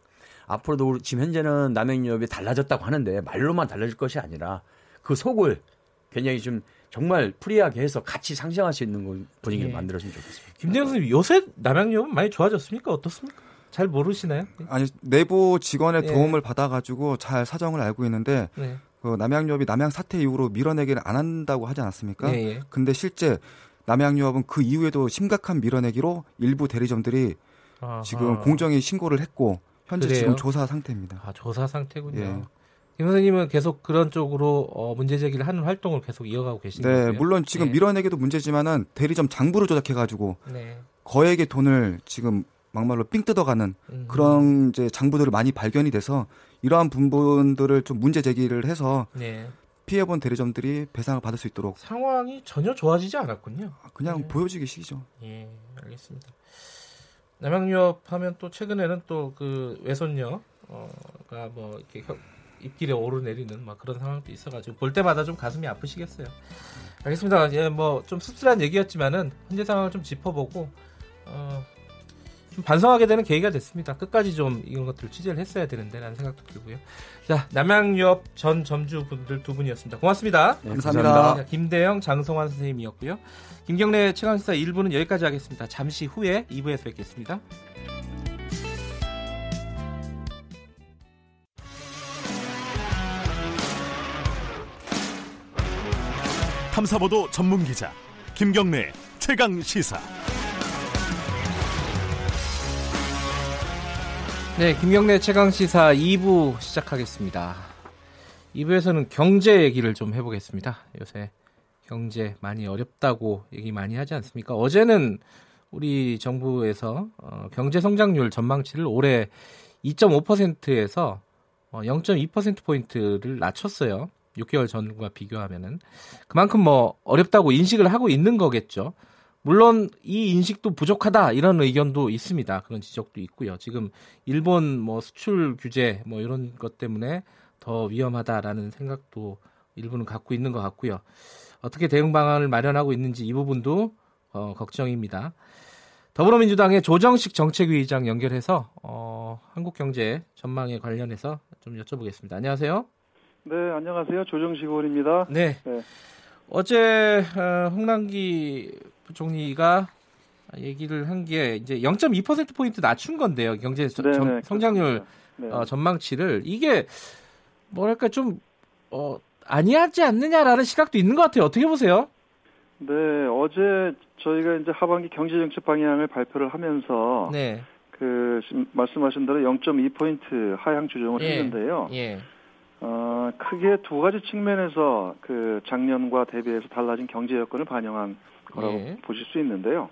앞으로도 지금 현재는 남양유업이 달라졌다고 하는데 말로만 달라질 것이 아니라 그 속을 굉장히 좀 정말 free하게 해서 같이 상생할 수 있는 분위기를 예. 만들었으면 좋겠습니다. 김대영 선생님 요새 남양유업은 많이 좋아졌습니까? 어떻습니까? 잘 모르시나요? 아니 내부 직원의 예. 도움을 받아가지고 잘 사정을 알고 있는데 네. 그 남양유업이 남양 사태 이후로 밀어내기를 안 한다고 하지 않았습니까? 예, 예. 근데 실제 남양유업은 그 이후에도 심각한 밀어내기로 일부 대리점들이 아하. 지금 공정위 신고를 했고 현재 그래요? 지금 조사 상태입니다. 아 조사 상태군요. 예. 김 선생님은 계속 그런 쪽으로 어, 문제 제기를 하는 활동을 계속 이어가고 계시는 네, 거예요? 물론 지금 네. 밀어내기도 문제지만은 대리점 장부를 조작해가지고 네. 거액의 돈을 지금 막말로 삥 뜯어가는 음. 그런 이제 장부들을 많이 발견이 돼서 이러한 부분들을 좀 문제 제기를 해서 네. 피해본 대리점들이 배상을 받을 수 있도록 상황이 전혀 좋아지지 않았군요. 그냥 네. 보여지기 식이죠. 예, 알겠습니다. 남양유업 하면 또 최근에는 또 그 외손녀가 뭐 이렇게 입길에 오르내리는 막 그런 상황도 있어가지고 볼 때마다 좀 가슴이 아프시겠어요. 알겠습니다. 예, 뭐 좀 씁쓸한 얘기였지만은 현재 상황을 좀 짚어보고 어, 좀 반성하게 되는 계기가 됐습니다. 끝까지 좀 이런 것들을 취재를 했어야 되는데라는 생각도 들고요. 자, 남양엽 전 점주 분들 두 분이었습니다. 고맙습니다. 네, 감사합니다. 감사합니다. 김대영, 장성환 선생님이었고요. 김경래 최강시사 1부는 여기까지 하겠습니다. 잠시 후에 2부에서 뵙겠습니다. 탐사보도 전문 기자 김경래 최강 시사. 네, 김경래 최강 시사 2부 시작하겠습니다. 2부에서는 경제 얘기를 좀 해보겠습니다. 요새 경제 많이 어렵다고 얘기 많이 하지 않습니까? 어제는 우리 정부에서 어, 경제 성장률 전망치를 올해 2.5%에서 어, 0.2% 포인트를 낮췄어요. 6개월 전과 비교하면은 그만큼 뭐 어렵다고 인식을 하고 있는 거겠죠. 물론 이 인식도 부족하다 이런 의견도 있습니다. 그런 지적도 있고요. 지금 일본 뭐 수출 규제 뭐 이런 것 때문에 더 위험하다라는 생각도 일부는 갖고 있는 것 같고요. 어떻게 대응 방안을 마련하고 있는지 이 부분도 어, 걱정입니다. 더불어민주당의 조정식 정책위의장 연결해서 어, 한국 경제 전망에 관련해서 좀 여쭤보겠습니다. 안녕하세요. 네, 안녕하세요. 조정식 의원입니다. 네. 네. 어제 어, 홍남기 부총리가 얘기를 한 게 이제 0.2% 포인트 낮춘 건데요. 경제 저, 점, 네, 성장률 네. 어, 전망치를 이게 뭐랄까 좀 어, 아니하지 않느냐라는 시각도 있는 것 같아요. 어떻게 보세요? 네, 어제 저희가 이제 하반기 경제 정책 방향을 발표를 하면서 네. 그 말씀하신 대로 0.2포인트 하향 조정을 예. 했는데요. 예. 어, 크게 두 가지 측면에서 그 작년과 대비해서 달라진 경제 여건을 반영한 거라고 예. 보실 수 있는데요.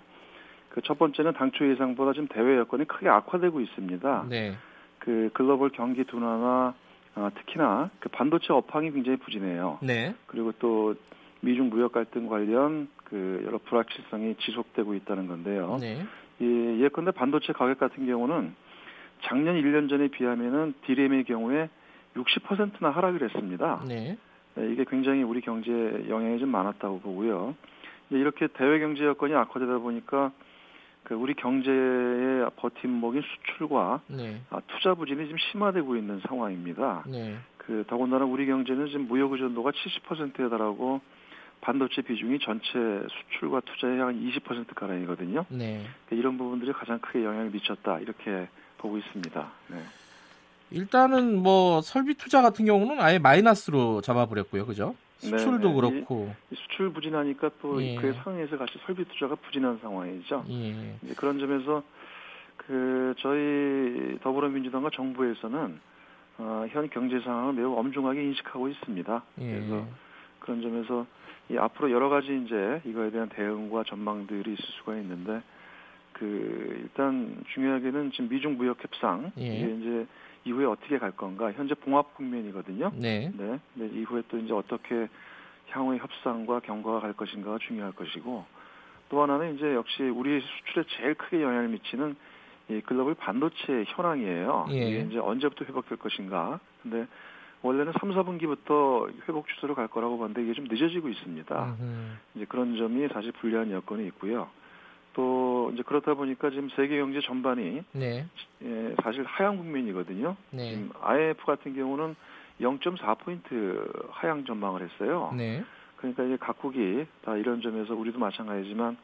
그 첫 번째는 당초 예상보다 지금 대외 여건이 크게 악화되고 있습니다. 네. 그 글로벌 경기 둔화나 어, 특히나 그 반도체 업황이 굉장히 부진해요. 네. 그리고 또 미중 무역 갈등 관련 그 여러 불확실성이 지속되고 있다는 건데요. 네. 예, 예컨대 반도체 가격 같은 경우는 작년 1년 전에 비하면은 디램의 경우에 60%나 하락을 했습니다. 네. 네, 이게 굉장히 우리 경제에 영향이 좀 많았다고 보고요. 이렇게 대외 경제 여건이 악화되다 보니까 그 우리 경제의 버팀목인 수출과 네. 아, 투자 부진이 지금 심화되고 있는 상황입니다. 네. 그 더군다나 우리 경제는 지금 무역 의존도가 70%에 달하고 반도체 비중이 전체 수출과 투자의 한 20% 가량이거든요. 네. 그러니까 이런 부분들이 가장 크게 영향을 미쳤다 이렇게 보고 있습니다. 네. 일단은 뭐 설비 투자 같은 경우는 아예 마이너스로 잡아버렸고요, 그죠? 수출도 네네. 그렇고 이, 이 수출 부진하니까 또 예. 그에 상응해서 같이 설비 투자가 부진한 상황이죠. 예. 이제 그런 점에서 그 저희 더불어민주당과 정부에서는 어, 현 경제 상황을 매우 엄중하게 인식하고 있습니다. 예. 그래서 그런 점에서 이 앞으로 여러 가지 이제 이거에 대한 대응과 전망들이 있을 수가 있는데 그 일단 중요하게는 지금 미중 무역 협상 예. 이게 이제 이후에 어떻게 갈 건가 현재 봉합 국면이거든요. 네. 네. 네. 이후에 또 이제 어떻게 향후의 협상과 경과가 갈 것인가가 중요할 것이고 또 하나는 이제 역시 우리 수출에 제일 크게 영향을 미치는 이 글로벌 반도체 현황이에요. 예. 이게 이제 언제부터 회복될 것인가. 근데 원래는 3, 4분기부터 회복 추세로 갈 거라고 봤는데 이게 좀 늦어지고 있습니다. 음흠. 이제 그런 점이 사실 불리한 여건이 있고요. 또 이제 그렇다 보니까 지금 세계 경제 전반이 네. 예, 사실 하향 국면이거든요. 네. 지금 IMF 같은 경우는 0.4포인트 하향 전망을 했어요. 네. 그러니까 이제 각국이 다 이런 점에서 우리도 마찬가지지만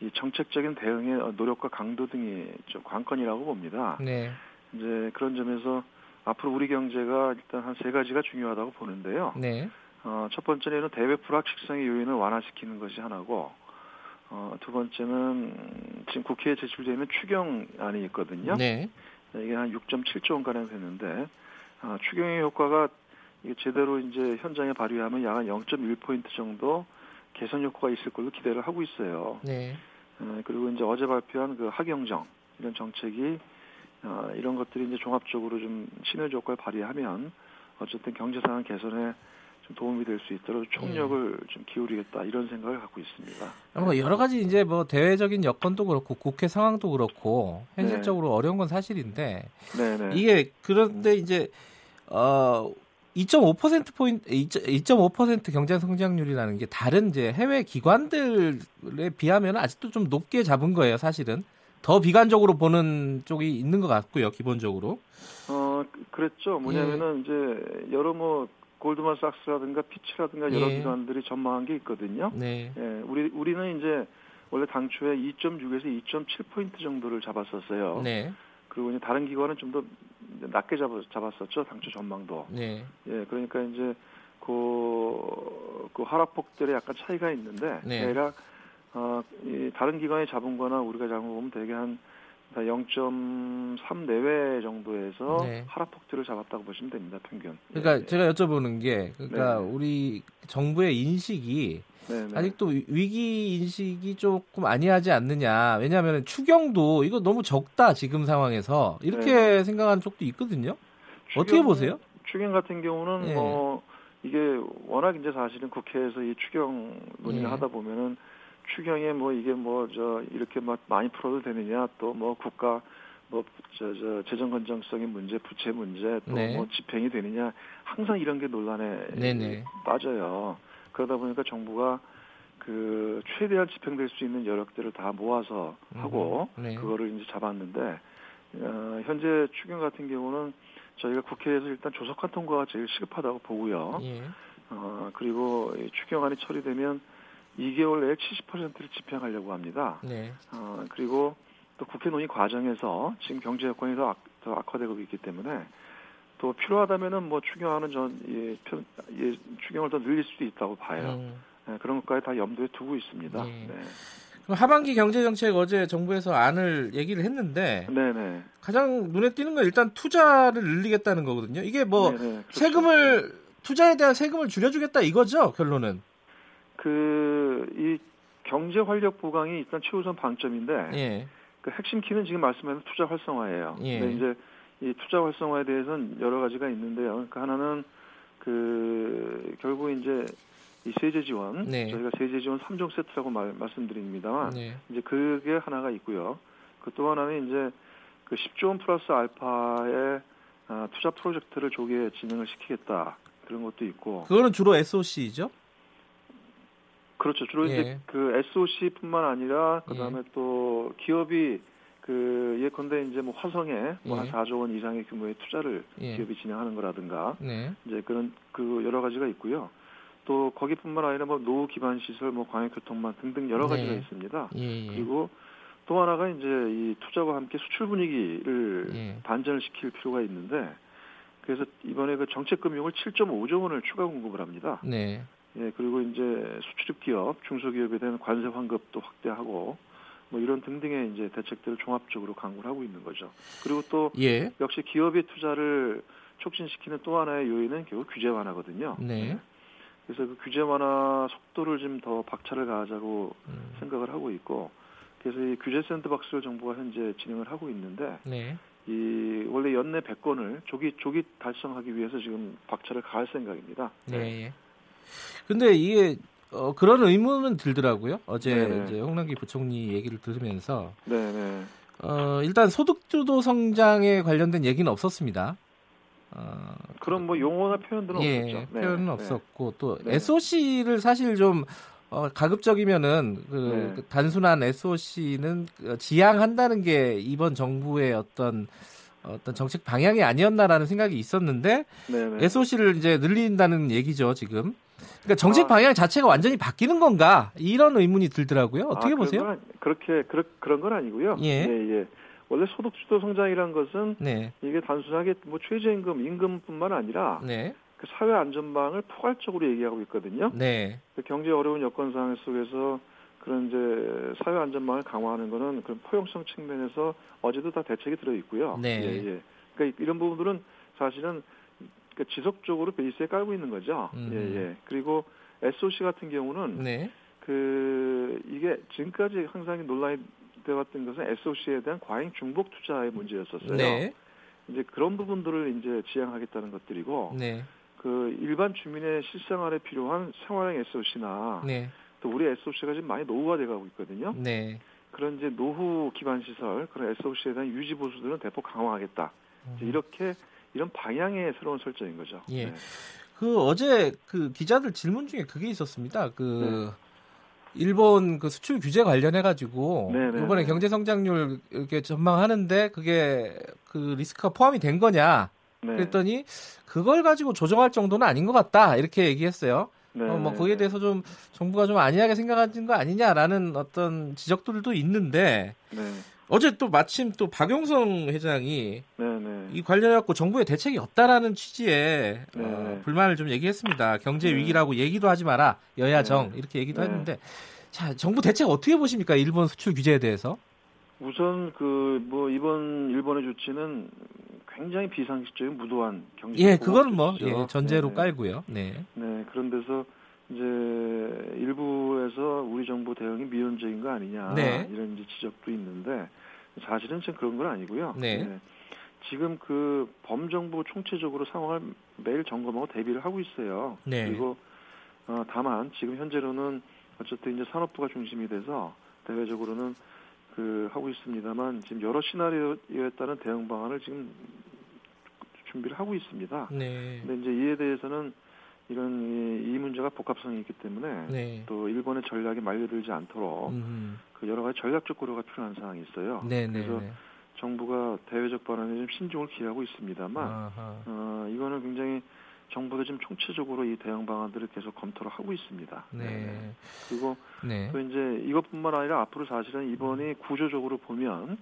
이 정책적인 대응의 노력과 강도 등이 좀 관건이라고 봅니다. 네. 이제 그런 점에서 앞으로 우리 경제가 일단 한 세 가지가 중요하다고 보는데요. 네. 어, 첫 번째는 대외 불확실성의 요인을 완화시키는 것이 하나고 어, 두 번째는 지금 국회에 제출되는 추경안이 있거든요. 네. 네 이게 한 6.7조 원 가량 되는데 아, 추경의 효과가 이게 제대로 이제 현장에 발휘하면 약 0.1포인트 정도 개선 효과가 있을 걸로 기대를 하고 있어요. 네. 어, 그리고 이제 어제 발표한 그 하경정 이런 정책이 어, 이런 것들이 이제 종합적으로 좀 시너지 효과를 발휘하면 어쨌든 경제 상황 개선에 좀 도움이 될 수 있도록 총력을 네. 좀 기울이겠다 이런 생각을 갖고 있습니다. 뭐 여러 가지 이제 뭐 대외적인 여건도 그렇고 국회 상황도 그렇고 현실적으로 네. 어려운 건 사실인데 네네. 이게 그런데 이제 어 2.5% 포인트 2.5% 경제 성장률이라는 게 다른 이제 해외 기관들에 비하면 아직도 좀 높게 잡은 거예요, 사실은. 더 비관적으로 보는 쪽이 있는 것 같고요, 기본적으로. 어, 그랬죠. 뭐냐면은 예. 이제 여러 뭐 골드만삭스라든가 피치라든가 여러 예. 기관들이 전망한 게 있거든요. 네. 예, 우리 우리는 이제 원래 당초에 2.6에서 2.7포인트 정도를 잡았었어요. 네. 그리고 이제 다른 기관은 좀 더 낮게 잡았, 잡았었죠. 당초 전망도. 네. 예, 그러니까 이제 그, 그 하락폭들에 약간 차이가 있는데 네. 대략 어, 이 다른 기관이 잡은 거나 우리가 잡은 거 보면 대개 한 0.3 내외 정도에서 네. 하락폭들을 잡았다고 보시면 됩니다, 평균. 그러니까 예. 제가 여쭤보는 게, 그러니까 네. 우리 정부의 인식이 네네. 네. 아직도 위기 인식이 조금 아니하지 않느냐. 왜냐하면 추경도 이거 너무 적다 지금 상황에서 이렇게 네 생각하는 쪽도 있거든요. 추경, 어떻게 보세요? 추경 같은 경우는 네. 뭐 이게 워낙 이제 사실은 국회에서 이 추경 논의를 네. 하다 보면은 추경에 뭐 이게 뭐 저 이렇게 막 많이 풀어도 되느냐 또 뭐 국가 뭐저저 재정 건전성의 문제, 부채 문제 또뭐 네. 집행이 되느냐 항상 이런 게 논란에 네네. 빠져요. 그러다 보니까 정부가 그 최대한 집행될 수 있는 여력들을 다 모아서 하고 네. 그거를 이제 잡았는데 어, 현재 추경 같은 경우는 저희가 국회에서 일단 조속한 통과가 제일 시급하다고 보고요. 예. 어, 그리고 추경안이 처리되면 2개월 내에 70%를 집행하려고 합니다. 네. 어, 그리고 또 국회 논의 과정에서 지금 경제 여건이 더, 악, 더 악화되고 있기 때문에 또 필요하다면은 뭐 추경하는 전 예, 편, 예, 추경을 더 늘릴 수도 있다고 봐요. 음. 네, 그런 것까지 다 염두에 두고 있습니다. 네. 네. 그럼 하반기 경제 정책 어제 정부에서 안을 얘기를 했는데 네네. 가장 눈에 띄는 건 일단 투자를 늘리겠다는 거거든요. 이게 뭐 그렇죠. 세금을 투자에 대한 세금을 줄여주겠다 이거죠 결론은. 그 이 경제 활력 보강이 일단 최우선 방점인데 예. 그 핵심 키는 지금 말씀하신 투자 활성화예요. 예. 근데 이제 이 투자 활성화에 대해서는 여러 가지가 있는데요. 그러니까 하나는 그 결국 이제 이 세제 지원 네. 저희가 세제 지원 3종 세트라고 말, 말씀드립니다만 네. 이제 그게 하나가 있고요. 그 또 하나는 이제 그 10조 원 플러스 알파의 아, 투자 프로젝트를 조기에 진행을 시키겠다 그런 것도 있고 그거는 주로 SOC죠? 그렇죠. 주로 예. 이제 그 SOC뿐만 아니라 그다음에 예. 또 기업이 그 예컨대 이제 뭐 화성에 뭐한 예. 4조 원 이상의 규모의 투자를 예. 기업이 진행하는 거라든가 네. 이제 그런 그 여러 가지가 있고요. 또 거기뿐만 아니라 뭐 노후 기반 시설, 뭐 광역교통망 등등 여러 가지가 네. 있습니다. 예, 예. 그리고 또 하나가 이제 이 투자와 함께 수출 분위기를 예. 반전을 시킬 필요가 있는데 그래서 이번에 그 정책 금융을 7.5조 원을 추가 공급을 합니다. 네. 예, 그리고 이제 수출입 기업, 중소기업에 대한 관세 환급도 확대하고 뭐 이런 등등의 이제 대책들을 종합적으로 강구를 하고 있는 거죠. 그리고 또 예. 역시 기업의 투자를 촉진시키는 또 하나의 요인은 결국 규제 완화거든요. 네. 네. 그래서 그 규제 완화 속도를 좀 더 박차를 가하자고 음. 생각을 하고 있고 그래서 이 규제 샌드박스를 정부가 현재 진행을 하고 있는데 네. 이 원래 연내 100건을 조기 조기 달성하기 위해서 지금 박차를 가할 생각입니다. 네. 예. 근데 이게 어, 그런 의문은 들더라고요. 어제 네네. 이제 홍남기 부총리 얘기를 들으면서 네네. 어, 일단 소득주도 성장에 관련된 얘기는 없었습니다. 어, 그런 뭐 용어나 표현들은 예, 없었죠. 네, 표현은 네. 없었고 또 네. SOC를 사실 좀 어, 가급적이면은 그, 네. 그 단순한 SOC는 그 지향한다는 게 이번 정부의 어떤 어떤 정책 방향이 아니었나라는 생각이 있었는데 네네. SOC를 이제 늘린다는 얘기죠 지금. 그러니까 정책 아, 방향 자체가 완전히 바뀌는 건가 이런 의문이 들더라고요. 어떻게 아, 보세요? 건, 그렇게 그런 그런 건 아니고요. 예. 예, 예. 원래 소득 주도 성장이라는 것은 네. 이게 단순하게 뭐 최저임금, 임금뿐만 아니라 네. 그 사회 안전망을 포괄적으로 얘기하고 있거든요. 네. 그 경제 어려운 여건 상황 속에서 그런 이제 사회 안전망을 강화하는 거는 그런 포용성 측면에서 어제도 다 대책이 들어 있고요. 네. 예, 예. 그러니까 이런 부분들은 사실은 그러니까 지속적으로 베이스에 깔고 있는 거죠. 음. 예, 예. 그리고 SOC 같은 경우는 네. 그 이게 지금까지 항상 논란이 되었던 것은 SOC에 대한 과잉 중복 투자의 문제였었어요. 네. 이제 그런 부분들을 이제 지향하겠다는 것들이고 네. 그 일반 주민의 실생활에 필요한 생활형 SOC나 네. 또 우리 SOC가 지금 많이 노후가 돼가고 있거든요. 네. 그런 이제 노후 기반 시설 그런 SOC에 대한 유지 보수들은 대폭 강화하겠다. 음. 이렇게 이런 방향의 새로운 설정인 거죠. 예. 네. 그 어제 그 기자들 질문 중에 그게 있었습니다. 그 네. 일본 그 수출 규제 관련해 가지고 네, 네, 이번에 네. 경제 성장률 이렇게 전망하는데 그게 그 리스크가 포함이 된 거냐? 네. 그랬더니 그걸 가지고 조정할 정도는 아닌 것 같다 이렇게 얘기했어요. 네. 어, 뭐 거기에 대해서 좀 정부가 좀 안이하게 생각하는 거 아니냐라는 어떤 지적들도 있는데 네. 어제 또 마침 또 박용성 회장이 네네. 이 관련해 갖고 정부의 대책이 없다라는 취지의 어, 네. 어, 불만을 좀 얘기했습니다. 경제 네. 위기라고 네. 얘기도 하지 마라 여야 정 네. 이렇게 얘기도 네. 했는데 자 정부 대책 어떻게 보십니까? 일본 수출 규제에 대해서? 우선 그 뭐 이번 일본의 조치는 굉장히 비상식적인 무도한 경제 예, 그건 뭐 예, 전제로 네. 깔고요. 네. 네, 그런 데서 이제 일부에서 우리 정부 대응이 미온적인 거 아니냐 네. 이런 이제 지적도 있는데 사실은 지금 그런 건 아니고요. 네. 네. 지금 그 범정부 총체적으로 상황을 매일 점검하고 대비를 하고 있어요. 네. 그리고 어, 다만 지금 현재로는 어쨌든 이제 산업부가 중심이 돼서 대외적으로는 그 하고 있습니다만 지금 여러 시나리오에 따른 대응 방안을 지금 준비를 하고 있습니다. 네. 근데 이제 이에 대해서는 이런 이, 이 문제가 복합성이 있기 때문에 네. 또 일본의 전략이 말려들지 않도록 음흠. 그 여러 가지 전략적 고려가 필요한 상황이 있어요. 네, 네 그래서 네. 정부가 대외적 발언에 좀 신중을 기하고 있습니다만 어, 이거는 굉장히 정부도 지금 총체적으로 이 대응 방안들을 계속 검토를 하고 있습니다. 네. 네. 그리고 네. 또 이제 이것뿐만 아니라 앞으로 사실은 이번이 구조적으로 보면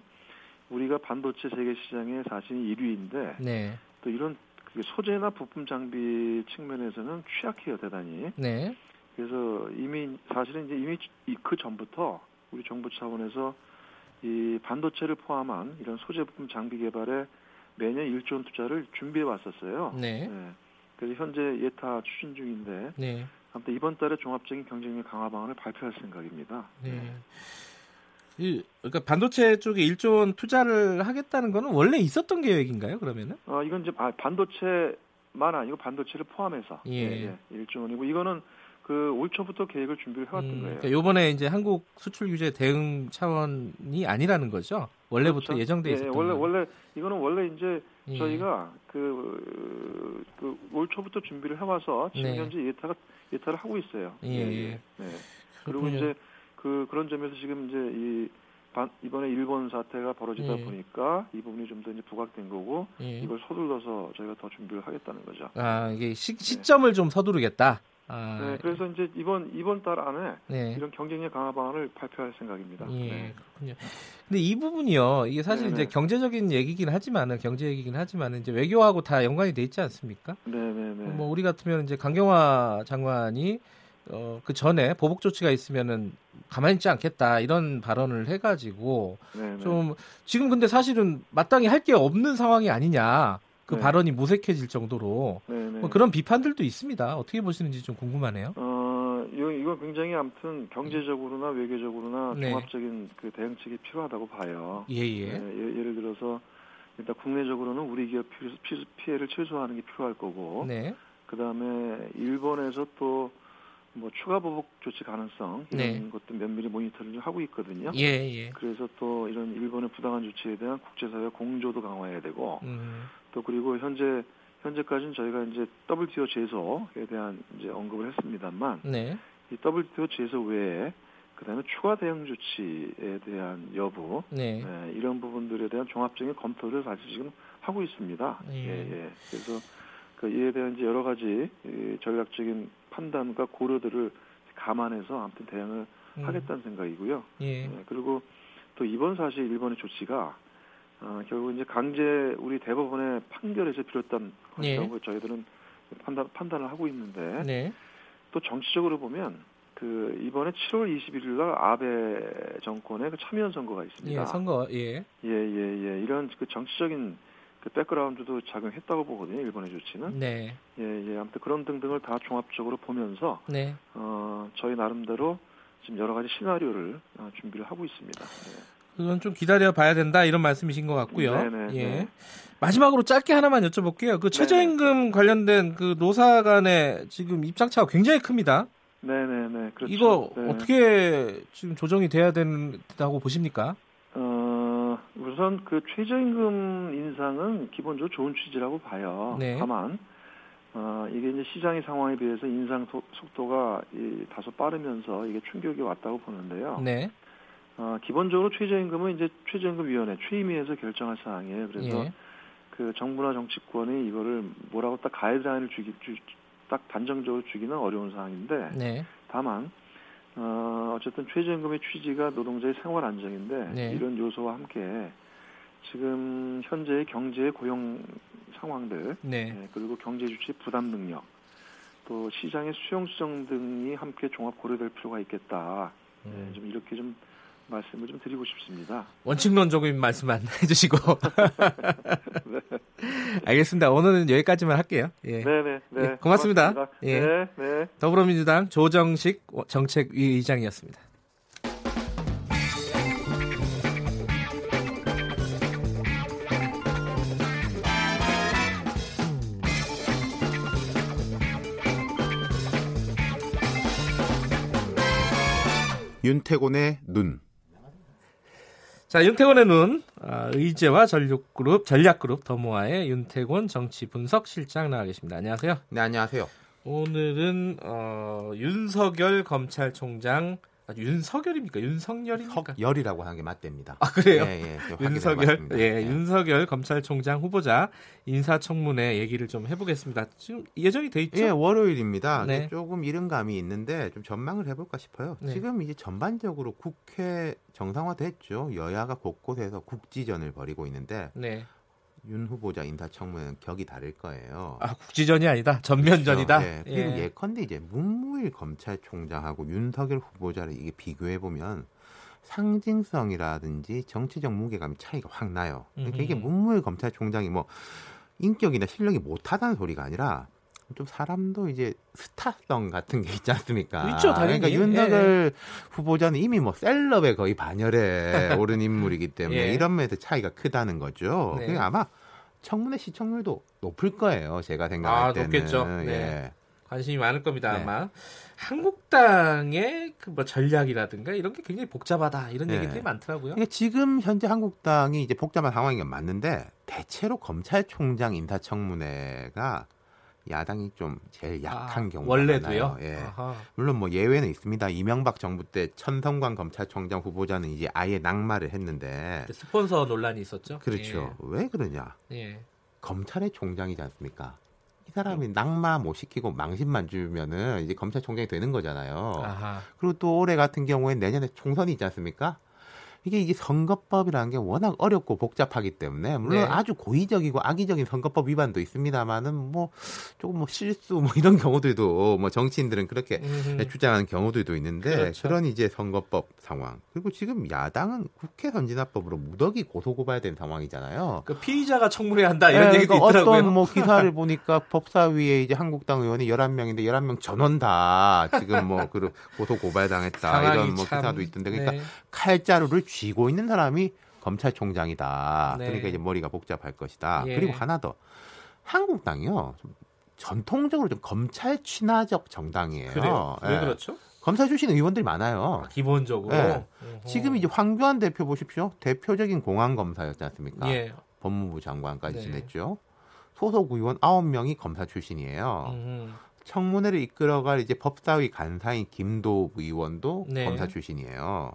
우리가 반도체 세계 시장의 사실은 1위인데 네. 또 이런 그 소재나 부품 장비 측면에서는 취약해요 대단히. 네. 그래서 이미 사실은 이제 이미 그 전부터 우리 정부 차원에서 이 반도체를 포함한 이런 소재 부품 장비 개발에 매년 1조 원 투자를 준비해 왔었어요. 네. 네. 그래서 현재 예타 추진 중인데 네. 아무튼 이번 달에 종합적인 경쟁력 강화 방안을 발표할 생각입니다. 네. 네. 이, 그러니까 반도체 쪽에 1조 원 투자를 하겠다는 거는 원래 있었던 계획인가요? 그러면은? 어, 이건 이제 아, 반도체만 아니고 반도체를 포함해서 예. 네, 네, 1조 원이고 이거는 그올 초부터 계획을 준비를 해왔던 음, 거예요. 그러니까 요번에 이제 한국 수출 규제 대응 차원이 아니라는 거죠. 원래부터 그렇죠. 예정돼 네, 있었던. 네, 원래 원래 이거는 원래 이제 예. 저희가 그, 그 올 초부터 준비를 해와서 지금 네. 현재 예타가 예타를 하고 있어요. 예. 예. 예. 네. 그리고 이제 그 그런 점에서 지금 이제 이 반, 이번에 일본 사태가 벌어지다 예. 보니까 이 부분이 좀 더 이제 부각된 거고 예. 이걸 서둘러서 저희가 더 준비를 하겠다는 거죠. 아 이게 시, 네. 좀 서두르겠다. 아, 네, 그래서 이제 이번 이번 달 안에 네. 이런 경쟁력 강화 방안을 발표할 생각입니다. 예, 네. 그렇군요. 근데 이 부분이요, 이게 사실 네네. 이제 경제적인 얘기긴 하지만은 경제 얘기긴 하지만은 이제 외교하고 다 연관이 돼 있지 않습니까? 네, 네, 네. 뭐 우리 같으면 이제 강경화 장관이 어, 그 전에 보복 조치가 있으면은 가만히 있지 않겠다 이런 발언을 해가지고 네네. 좀 지금 근데 사실은 마땅히 할 게 없는 상황이 아니냐 그 네. 발언이 모색해질 정도로 뭐 그런 비판들도 있습니다. 어떻게 보시는지 좀 궁금하네요. 어, 이거, 이거 굉장히 아무튼 경제적으로나 외교적으로나 네. 종합적인 그 대응책이 필요하다고 봐요. 예, 예. 네, 예를 들어서 일단 국내적으로는 우리 기업 피해를 최소화하는 게 필요할 거고, 네. 그 다음에 일본에서 또 뭐 추가 보복 조치 가능성 이런 네. 것도 면밀히 모니터를 하고 있거든요. 예, 예. 그래서 또 이런 일본의 부당한 조치에 대한 국제사회 공조도 강화해야 되고 음. 또 그리고 현재 현재까지는 저희가 이제 WTO 제소에 대한 이제 언급을 했습니다만 네. 이 WTO 제소 외에 그다음에 추가 대응 조치에 대한 여부 네. 네, 이런 부분들에 대한 종합적인 검토를 사실 지금 하고 있습니다. 예, 예. 예. 그래서 그 이에 대한 이제 여러 가지 전략적인 판단과 고려들을 감안해서 아무튼 대응을 음. 하겠다는 생각이고요. 예. 네, 그리고 또 이번 사실 일본의 조치가 어, 결국 이제 강제 우리 대법원의 판결에서 비롯한 예. 것이라고 저희들은 판단 판단을 하고 있는데 네. 또 정치적으로 보면 그 이번에 7월 21일 날 아베 정권의 그 참여연 선거가 있습니다. 예, 선거 예. 예, 예, 예. 이런 그 정치적인 그 백그라운드도 작용했다고 보거든요. 일본의 조치는. 네. 예, 예. 아무튼 그런 등등을 다 종합적으로 보면서 네. 어, 저희 나름대로 지금 여러 가지 시나리오를 어, 준비를 하고 있습니다. 네. 그건 좀 기다려 봐야 된다 이런 말씀이신 것 같고요. 네네, 네, 예. 네. 마지막으로 짧게 하나만 여쭤볼게요. 그 최저임금 네네. 관련된 그 노사 간의 지금 입장차가 굉장히 큽니다. 네네네. 그렇죠. 이거 네. 어떻게 지금 조정이 돼야 된다고 보십니까? 우선 그 최저임금 인상은 기본적으로 좋은 취지라고 봐요. 네. 다만 어, 이게 이제 시장의 상황에 비해서 인상 소, 속도가 이, 다소 빠르면서 이게 충격이 왔다고 보는데요. 네. 어, 기본적으로 최저임금은 이제 최저임금위원회 최임위에서 결정할 사항이에요. 그래서 예. 그 정부나 정치권이 이거를 뭐라고 딱 가이드라인을 주기 주, 딱 단정적으로 주기는 어려운 사항인데 네. 다만 어, 어쨌든 최저임금의 취지가 노동자의 생활 안정인데 네. 이런 요소와 함께 지금 현재의 경제 고용 상황들 네. 네, 그리고 경제 주체 부담 능력 또 시장의 수용 수정 등이 함께 종합 고려될 필요가 있겠다. 네, 음. 좀 이렇게 좀 말씀을 좀 드리고 싶습니다. 원칙론적인 말씀만 해주시고. 네. 알겠습니다. 오늘은 여기까지만 할게요. 예. 네네. 네, 네. 예, 고맙습니다. 고맙습니다. 예. 네, 네. 더불어민주당 조정식 정책위 의장이었습니다. 윤태곤의 눈. 자, 윤태곤의 눈, 아, 의제와 전략그룹, 전략그룹 더모아의 윤태곤 정치 분석 실장 나와 계십니다. 안녕하세요. 네, 안녕하세요. 오늘은 어, 윤석열 검찰총장 아, 윤석열입니까? 윤석열입니까? 석열이라고 하는 게 맞답니다. 아 그래요? 예, 예, 윤석열, 예, 예, 윤석열 검찰총장 후보자 인사청문회 얘기를 좀 해보겠습니다. 지금 예정이 돼 있죠? 예, 월요일입니다. 네. 조금 이른 감이 있는데 좀 전망을 해볼까 싶어요. 네. 지금 이제 전반적으로 국회 정상화됐죠. 여야가 곳곳에서 국지전을 벌이고 있는데 네. 윤 후보자 인사청문회는 격이 다를 거예요. 아 국지전이 아니다 전면전이다. 그렇죠. 네. 그리고 예. 컨대 이제 문무일 검찰총장하고 윤석열 후보자를 이게 비교해 보면 상징성이라든지 정치적 무게감이 차이가 확 나요. 그러니까 이게 문무일 검찰총장이 뭐 인격이나 실력이 못하다는 소리가 아니라 좀 사람도 이제 스타성 같은 게 있지 않습니까? 있죠, 당연히. 그러니까 윤석열 예. 후보자는 이미 뭐 셀럽의 거의 반열에 오른 인물이기 때문에 예. 이런 면에서 차이가 크다는 거죠. 네. 그러니까 아마 청문회 시청률도 높을 거예요. 제가 생각할 아, 때는. 높겠죠. 네. 예. 관심이 많을 겁니다. 네. 아마 한국당의 그 뭐 전략이라든가 이런 게 굉장히 복잡하다 이런 네. 얘기들이 많더라고요. 그러니까 지금 현재 한국당이 이제 복잡한 상황인 건 맞는데 대체로 검찰총장 인사청문회가 야당이 좀 제일 약한 아, 경우가 원래도요? 많아요. 예. 물론 뭐 예외는 있습니다. 이명박 정부 때 천성관 검찰총장 후보자는 이제 아예 낙마를 했는데 스폰서 논란이 있었죠. 그렇죠. 예. 왜 그러냐? 예. 검찰의 총장이지 않습니까? 이 사람이 낙마 못 시키고 망신만 주면은 이제 검찰총장이 되는 거잖아요. 아하. 그리고 또 올해 같은 경우에 내년에 총선이 있지 않습니까? 이게 이게 선거법이라는 게 워낙 어렵고 복잡하기 때문에 물론 네. 아주 고의적이고 악의적인 선거법 위반도 있습니다만은 뭐 조금 뭐 실수 뭐 이런 경우들도 뭐 정치인들은 그렇게 음흠. 주장하는 경우들도 있는데 그렇죠. 그런 이제 선거법 상황 그리고 지금 야당은 국회 선진화법으로 무더기 고소 고발된 상황이잖아요. 그 피의자가 청문회 한다 이런 네, 얘기도 그러니까 있더라고요. 어떤 뭐 기사를 보니까 법사위에 이제 한국당 의원이 11명인데 11명 전원 다 지금 뭐 그 고소 고발 당했다 이런 뭐 기사도 있던데 그러니까 네. 칼자루를 쥐고 있는 사람이 검찰총장이다. 네. 그러니까 이제 머리가 복잡할 것이다. 예. 그리고 하나 더 한국당이요. 좀 전통적으로 좀 검찰 친화적 정당이에요. 그래요? 왜 예. 그렇죠? 검사 출신 의원들이 많아요. 아, 기본적으로. 네. 지금 이제 황교안 대표 보십시오. 대표적인 공안 검사였지 않습니까? 예. 법무부 장관까지 네. 지냈죠. 소속 의원 9명이 검사 출신이에요. 음. 청문회를 이끌어갈 이제 법사위 간사인 김도 의원도 네. 검사 출신이에요.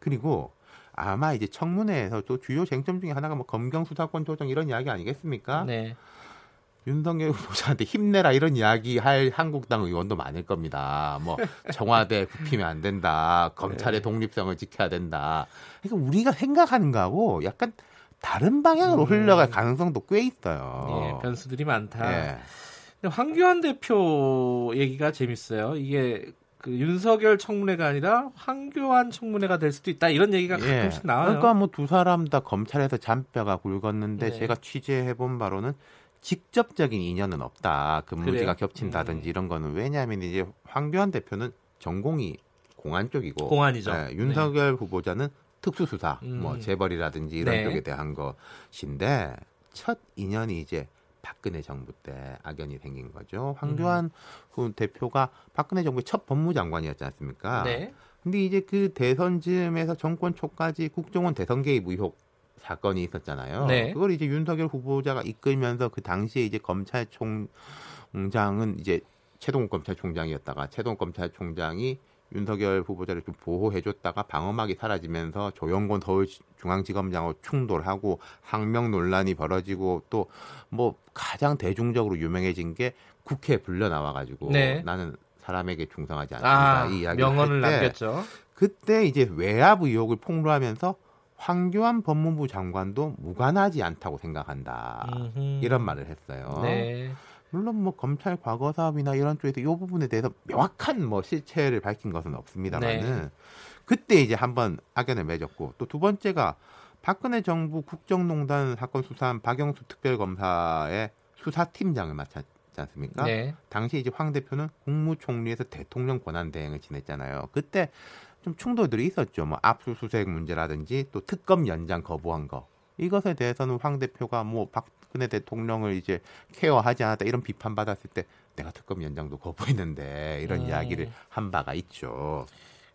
그리고 아마 이제 청문회에서 또 주요 쟁점 중에 하나가 뭐 검경 수사권 조정 이런 이야기 아니겠습니까? 네. 윤석열 후보자한테 힘내라 이런 이야기 할 한국당 의원도 많을 겁니다. 뭐 청와대 굽히면 안 된다. 검찰의 네. 독립성을 지켜야 된다. 그러니까 우리가 생각하는 거하고 약간 다른 방향으로 음. 흘러갈 가능성도 꽤 있어요. 예, 변수들이 많다. 예. 황교안 대표 얘기가 재밌어요. 이게 그 윤석열 청문회가 아니라 황교안 청문회가 될 수도 있다 이런 얘기가 예. 가끔씩 나와요. 그러니까 뭐 두 사람 다 검찰에서 잔뼈가 굵었는데 네. 제가 취재해 본 바로는 직접적인 인연은 없다. 근무지가 그래요? 겹친다든지 음. 이런 거는 왜냐하면 이제 황교안 대표는 전공이 공안 쪽이고 공안이죠. 네, 윤석열 네. 후보자는 특수수사, 뭐 음. 뭐 재벌이라든지 이런 네. 쪽에 대한 것인데 첫 인연이 이제 박근혜 정부 때 악연이 생긴 거죠. 황교안 음. 대표가 박근혜 정부의 첫 법무장관이었지 않습니까? 네. 근데 이제 그 대선 즈음에서 정권 초까지 국정원 대선 개입 의혹 사건이 있었잖아요. 네. 그걸 이제 윤석열 후보자가 이끌면서 그 당시에 이제 검찰총장은 이제 최동욱 검찰총장이었다가 최동욱 검찰총장이 윤석열 후보자를 좀 보호해줬다가 방어막이 사라지면서 조영곤 서울중앙지검장하고 충돌하고 항명 논란이 벌어지고 또 뭐 가장 대중적으로 유명해진 게 국회에 불려 나와가지고 네. 나는 사람에게 충성하지 않습니다. 아, 이 이야기 명언을 남겼죠. 그때 이제 외압 의혹을 폭로하면서 황교안 법무부 장관도 무관하지 않다고 생각한다. 음흠. 이런 말을 했어요. 네. 물론 뭐 검찰 과거 사업이나 이런 쪽에서 이 부분에 대해서 명확한 뭐 실체를 밝힌 것은 없습니다만은 네. 그때 이제 한번 악연을 맺었고 또 두 번째가 박근혜 정부 국정농단 사건 수사한 박영수 특별검사의 수사팀장을 맡았지 않습니까? 네. 당시 이제 황 대표는 국무총리에서 대통령 권한 대행을 지냈잖아요. 그때 좀 충돌들이 있었죠. 뭐 압수수색 문제라든지 또 특검 연장 거부한 거. 이것에 대해서는 황 대표가 뭐 박근혜 대통령을 이제 케어하지 않았다 이런 비판 받았을 때 내가 특검 연장도 거부했는데 이런 음. 이야기를 한 바가 있죠.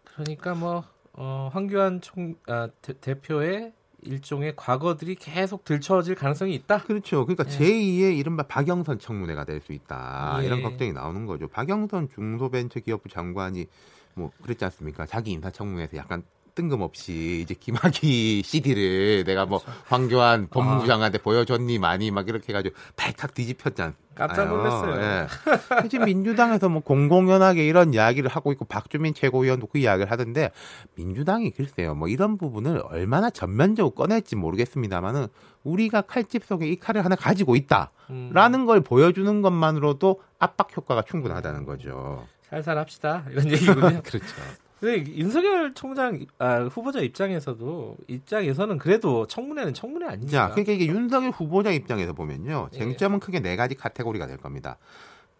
그러니까 뭐 어, 황교안 총 아, 대, 표의 일종의 과거들이 계속 들춰질 가능성이 있다. 그렇죠. 그러니까 예. 제2의 이른바 박영선 청문회가 될 수 있다. 예. 이런 걱정이 나오는 거죠. 박영선 중소벤처기업부 장관이 뭐 그랬지 않습니까? 자기 인사청문회에서 약간 뜬금없이 이제 김학의 CD를 내가 뭐 그렇죠. 황교안 법무부 아. 장관한테 보여줬니 많이 막 이렇게 해가지고 발칵 뒤집혔잖아. 깜짝 놀랐어요. 예. 지금 민주당에서 뭐 공공연하게 이런 이야기를 하고 있고 박주민 최고위원도 그 이야기를 하던데 민주당이 글쎄요 뭐 이런 부분을 얼마나 전면적으로 꺼낼지 모르겠습니다만은 우리가 칼집 속에 이 칼을 하나 가지고 있다라는 음. 걸 보여주는 것만으로도 압박 효과가 충분하다는 거죠. 살살 합시다 이런 얘기군요. 그렇죠. 근데 윤석열 총장 아, 후보자 입장에서도 입장에서는 그래도 청문회는 청문회 아니냐. 자, 그러니까 이게 윤석열 후보자 입장에서 보면요. 예. 쟁점은 예. 크게 네 가지 카테고리가 될 겁니다.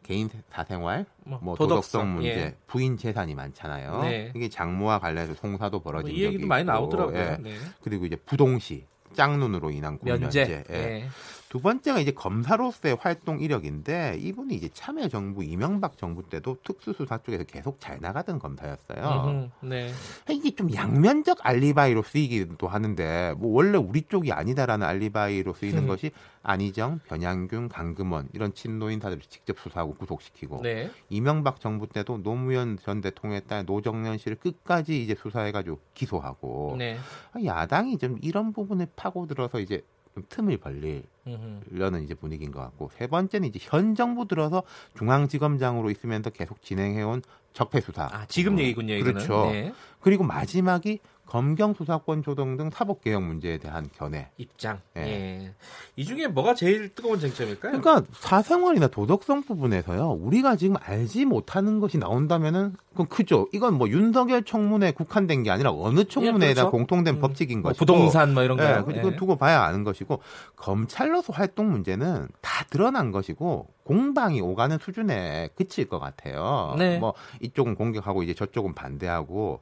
개인 사생활, 뭐, 뭐 도덕성, 도덕성, 문제, 예. 부인 재산이 많잖아요. 네. 이게 장모와 관련해서 송사도 벌어진 뭐이 얘기도 많이 나오더라고요. 예. 네. 그리고 이제 부동시, 짝눈으로 인한 면제. 면제. 예. 네. 두 번째가 이제 검사로서의 활동 이력인데 이분이 이제 참여 정부 이명박 정부 때도 특수수사 쪽에서 계속 잘 나가던 검사였어요. 음, 네. 이게 좀 양면적 알리바이로 쓰이기도 하는데 뭐 원래 우리 쪽이 아니다라는 알리바이로 쓰이는 음. 것이 안희정, 변양균, 강금원 이런 친노 인 사들을 직접 수사하고 구속시키고 네. 이명박 정부 때도 노무현 전 대통령에 따른 노정년 씨를 끝까지 이제 수사해가지고 기소하고 네. 야당이 좀 이런 부분에 파고들어서 이제 좀 틈을 벌리려는 이제 분위기인 것 같고 세 번째는 이제 현 정부 들어서 중앙지검장으로 있으면서 계속 진행해온 적폐 수사. 아, 지금 얘기군요. 이거는. 그렇죠. 네. 그리고 마지막이 검경 수사권 조정 등 사법 개혁 문제에 대한 견해 입장. 예. 예. 이 중에 뭐가 제일 뜨거운 쟁점일까요? 그러니까 사생활이나 도덕성 부분에서요. 우리가 지금 알지 못하는 것이 나온다면은 그건 크죠. 이건 뭐 윤석열 청문회 국한된 게 아니라 어느 청문회에다 예, 그렇죠. 공통된 음. 법칙인 뭐 것이고 부동산 뭐 이런 거. 예, 그건 예. 두고 봐야 아는 것이고 검찰로서 활동 문제는 다 드러난 것이고 공방이 오가는 수준에 그칠 것 같아요. 네. 뭐 이쪽은 공격하고 이제 저쪽은 반대하고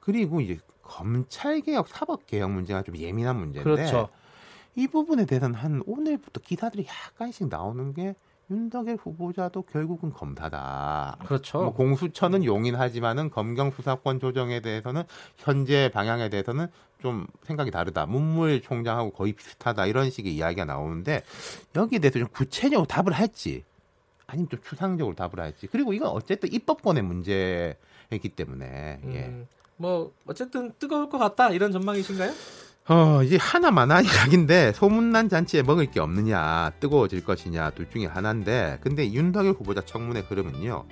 그리고 이제 검찰 개혁, 사법 개혁 문제가 좀 예민한 문제인데 그렇죠. 이 부분에 대해서는 한 오늘부터 기사들이 약간씩 나오는 게 윤석열 후보자도 결국은 검사다. 그렇죠. 뭐 공수처는 용인하지만은 검경 수사권 조정에 대해서는 현재 방향에 대해서는 좀 생각이 다르다. 문물 총장하고 거의 비슷하다. 이런 식의 이야기가 나오는데 여기에 대해서 좀 구체적으로 답을 할지 아니면 좀 추상적으로 답을 할지. 그리고 이건 어쨌든 입법권의 문제이기 때문에 예. 음. 뭐 어쨌든 뜨거울 것 같다 이런 전망이신가요? 어, 이제 하나만 한 이야기인데 소문난 잔치에 먹을 게 없느냐 뜨거워질 것이냐 둘 중에 하나인데 근데 윤석열 후보자 청문회 흐름은요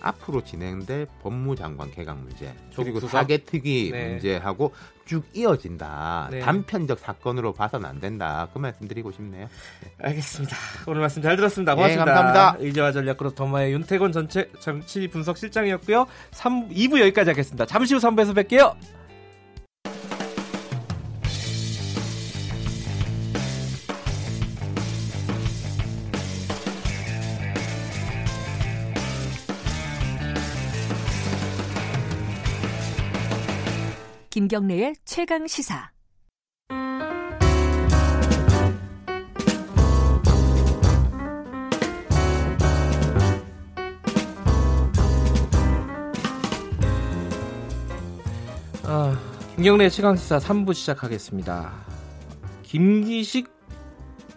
앞으로 진행될 법무장관 개각 문제 그리고 사개특위 네. 문제하고 쭉 이어진다. 네. 단편적 사건으로 봐서는 안 된다. 그 말씀드리고 싶네요. 네. 알겠습니다. 오늘 말씀 잘 들었습니다. 고맙습니다. 네, 감사합니다. 의제와 전략그룹 더마의 윤태곤 전체 정치 분석 실장이었고요. 3, 2부 여기까지 하겠습니다. 잠시 후 3부에서 뵐게요. 김경래의 최강 시사. 아, 김경래 최강시사 3부 시작하겠습니다. 김기식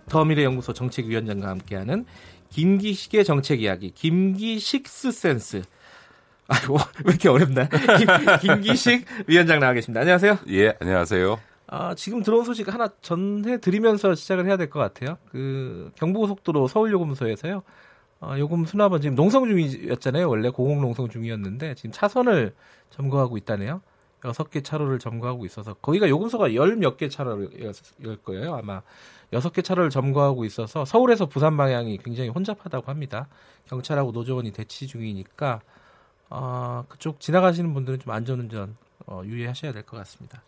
더미래연구소 정책위원장과 함께하는 김기식의 정책 이야기, 김기식스 센스. 아이고, 왜 이렇게 어렵나? 김, 김기식 위원장 나와 계십니다. 안녕하세요. 예, 안녕하세요. 아, 지금 들어온 소식 하나 전해드리면서 시작을 해야 될 것 같아요. 그, 경부고속도로 서울요금소에서요, 어, 요금 수납은 지금 농성 중이었잖아요. 원래 공공 농성 중이었는데 지금 차선을 점거하고 있다네요. 여섯 개 차로를 점거하고 있어서 거기가 요금소가 열 몇 개 차로일 거예요. 아마 여섯 개 차로를 점거하고 있어서 서울에서 부산 방향이 굉장히 혼잡하다고 합니다. 경찰하고 노조원이 대치 중이니까 어, 그쪽 지나가시는 분들은 좀 안전운전 어, 유의하셔야 될 것 같습니다.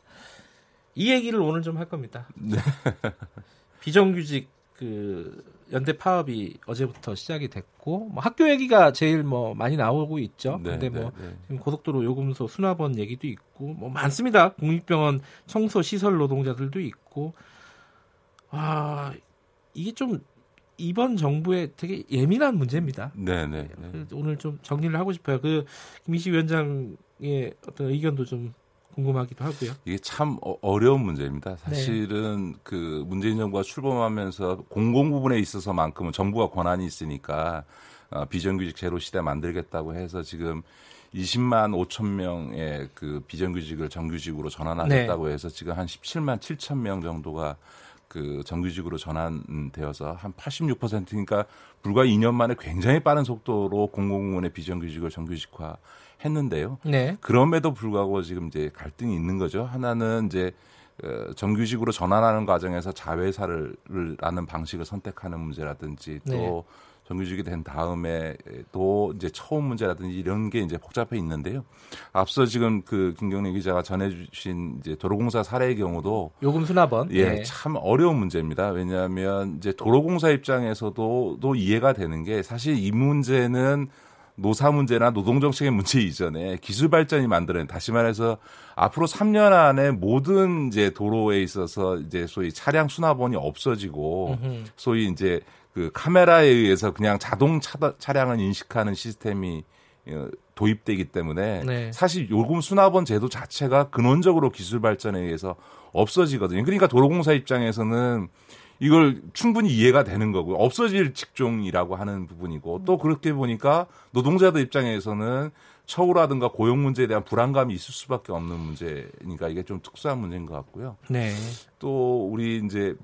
이 얘기를 오늘 좀 할 겁니다. 네. 비정규직 그 연대 파업이 어제부터 시작이 됐고 뭐 학교 얘기가 제일 뭐 많이 나오고 있죠. 네, 근데 뭐 네, 네. 지금 고속도로 요금소 수납원 얘기도 있고 뭐 많습니다. 국립병원 청소 시설 노동자들도 있고 아 이게 좀 이번 정부의 되게 예민한 문제입니다. 네, 네. 네. 오늘 좀 정리를 하고 싶어요. 그 김희식 위원장의 어떤 의견도 좀 궁금하기도 하고요. 이게 참 어, 어려운 문제입니다. 네. 사실은 네. 그 문재인 정부가 출범하면서 공공 부분에 있어서만큼은 정부가 권한이 있으니까 어, 비정규직 제로 시대 만들겠다고 해서 지금 20만 5천 명의 그 비정규직을 정규직으로 전환하겠다고 네. 해서 지금 한 17만 7천 명 정도가 그 정규직으로 전환되어서 한 86%니까 불과 2년 만에 굉장히 빠른 속도로 공공부문의 비정규직을 정규직화 했는데요. 네. 그럼에도 불구하고 지금 이제 갈등이 있는 거죠. 하나는 이제 어, 정규직으로 전환하는 과정에서 자회사를 라는 방식을 선택하는 문제라든지 또 네. 정규직이 된 다음에 또 이제 처음 문제라든지 이런 게 이제 복잡해 있는데요. 앞서 지금 그 김경래 기자가 전해주신 이제 도로공사 사례의 경우도 요금 수납원 예, 네. 참 어려운 문제입니다. 왜냐하면 이제 도로공사 입장에서도 또 이해가 되는 게 사실 이 문제는 노사 문제나 노동 정책의 문제 이전에 기술 발전이 만들어낸 다시 말해서 앞으로 3년 안에 모든 이제 도로에 있어서 이제 소위 차량 수납원이 없어지고 소위 이제 그 카메라에 의해서 그냥 자동 차, 차량을 인식하는 시스템이 어, 도입되기 때문에 네. 사실 요금 수납원 제도 자체가 근원적으로 기술 발전에 의해서 없어지거든요. 그러니까 도로공사 입장에서는 이걸 충분히 이해가 되는 거고 없어질 직종이라고 하는 부분이고 또 그렇게 보니까 노동자들 입장에서는 처우라든가 고용 문제에 대한 불안감이 있을 수밖에 없는 문제니까 이게 좀 특수한 문제인 것 같고요. 네. 또 우리 이제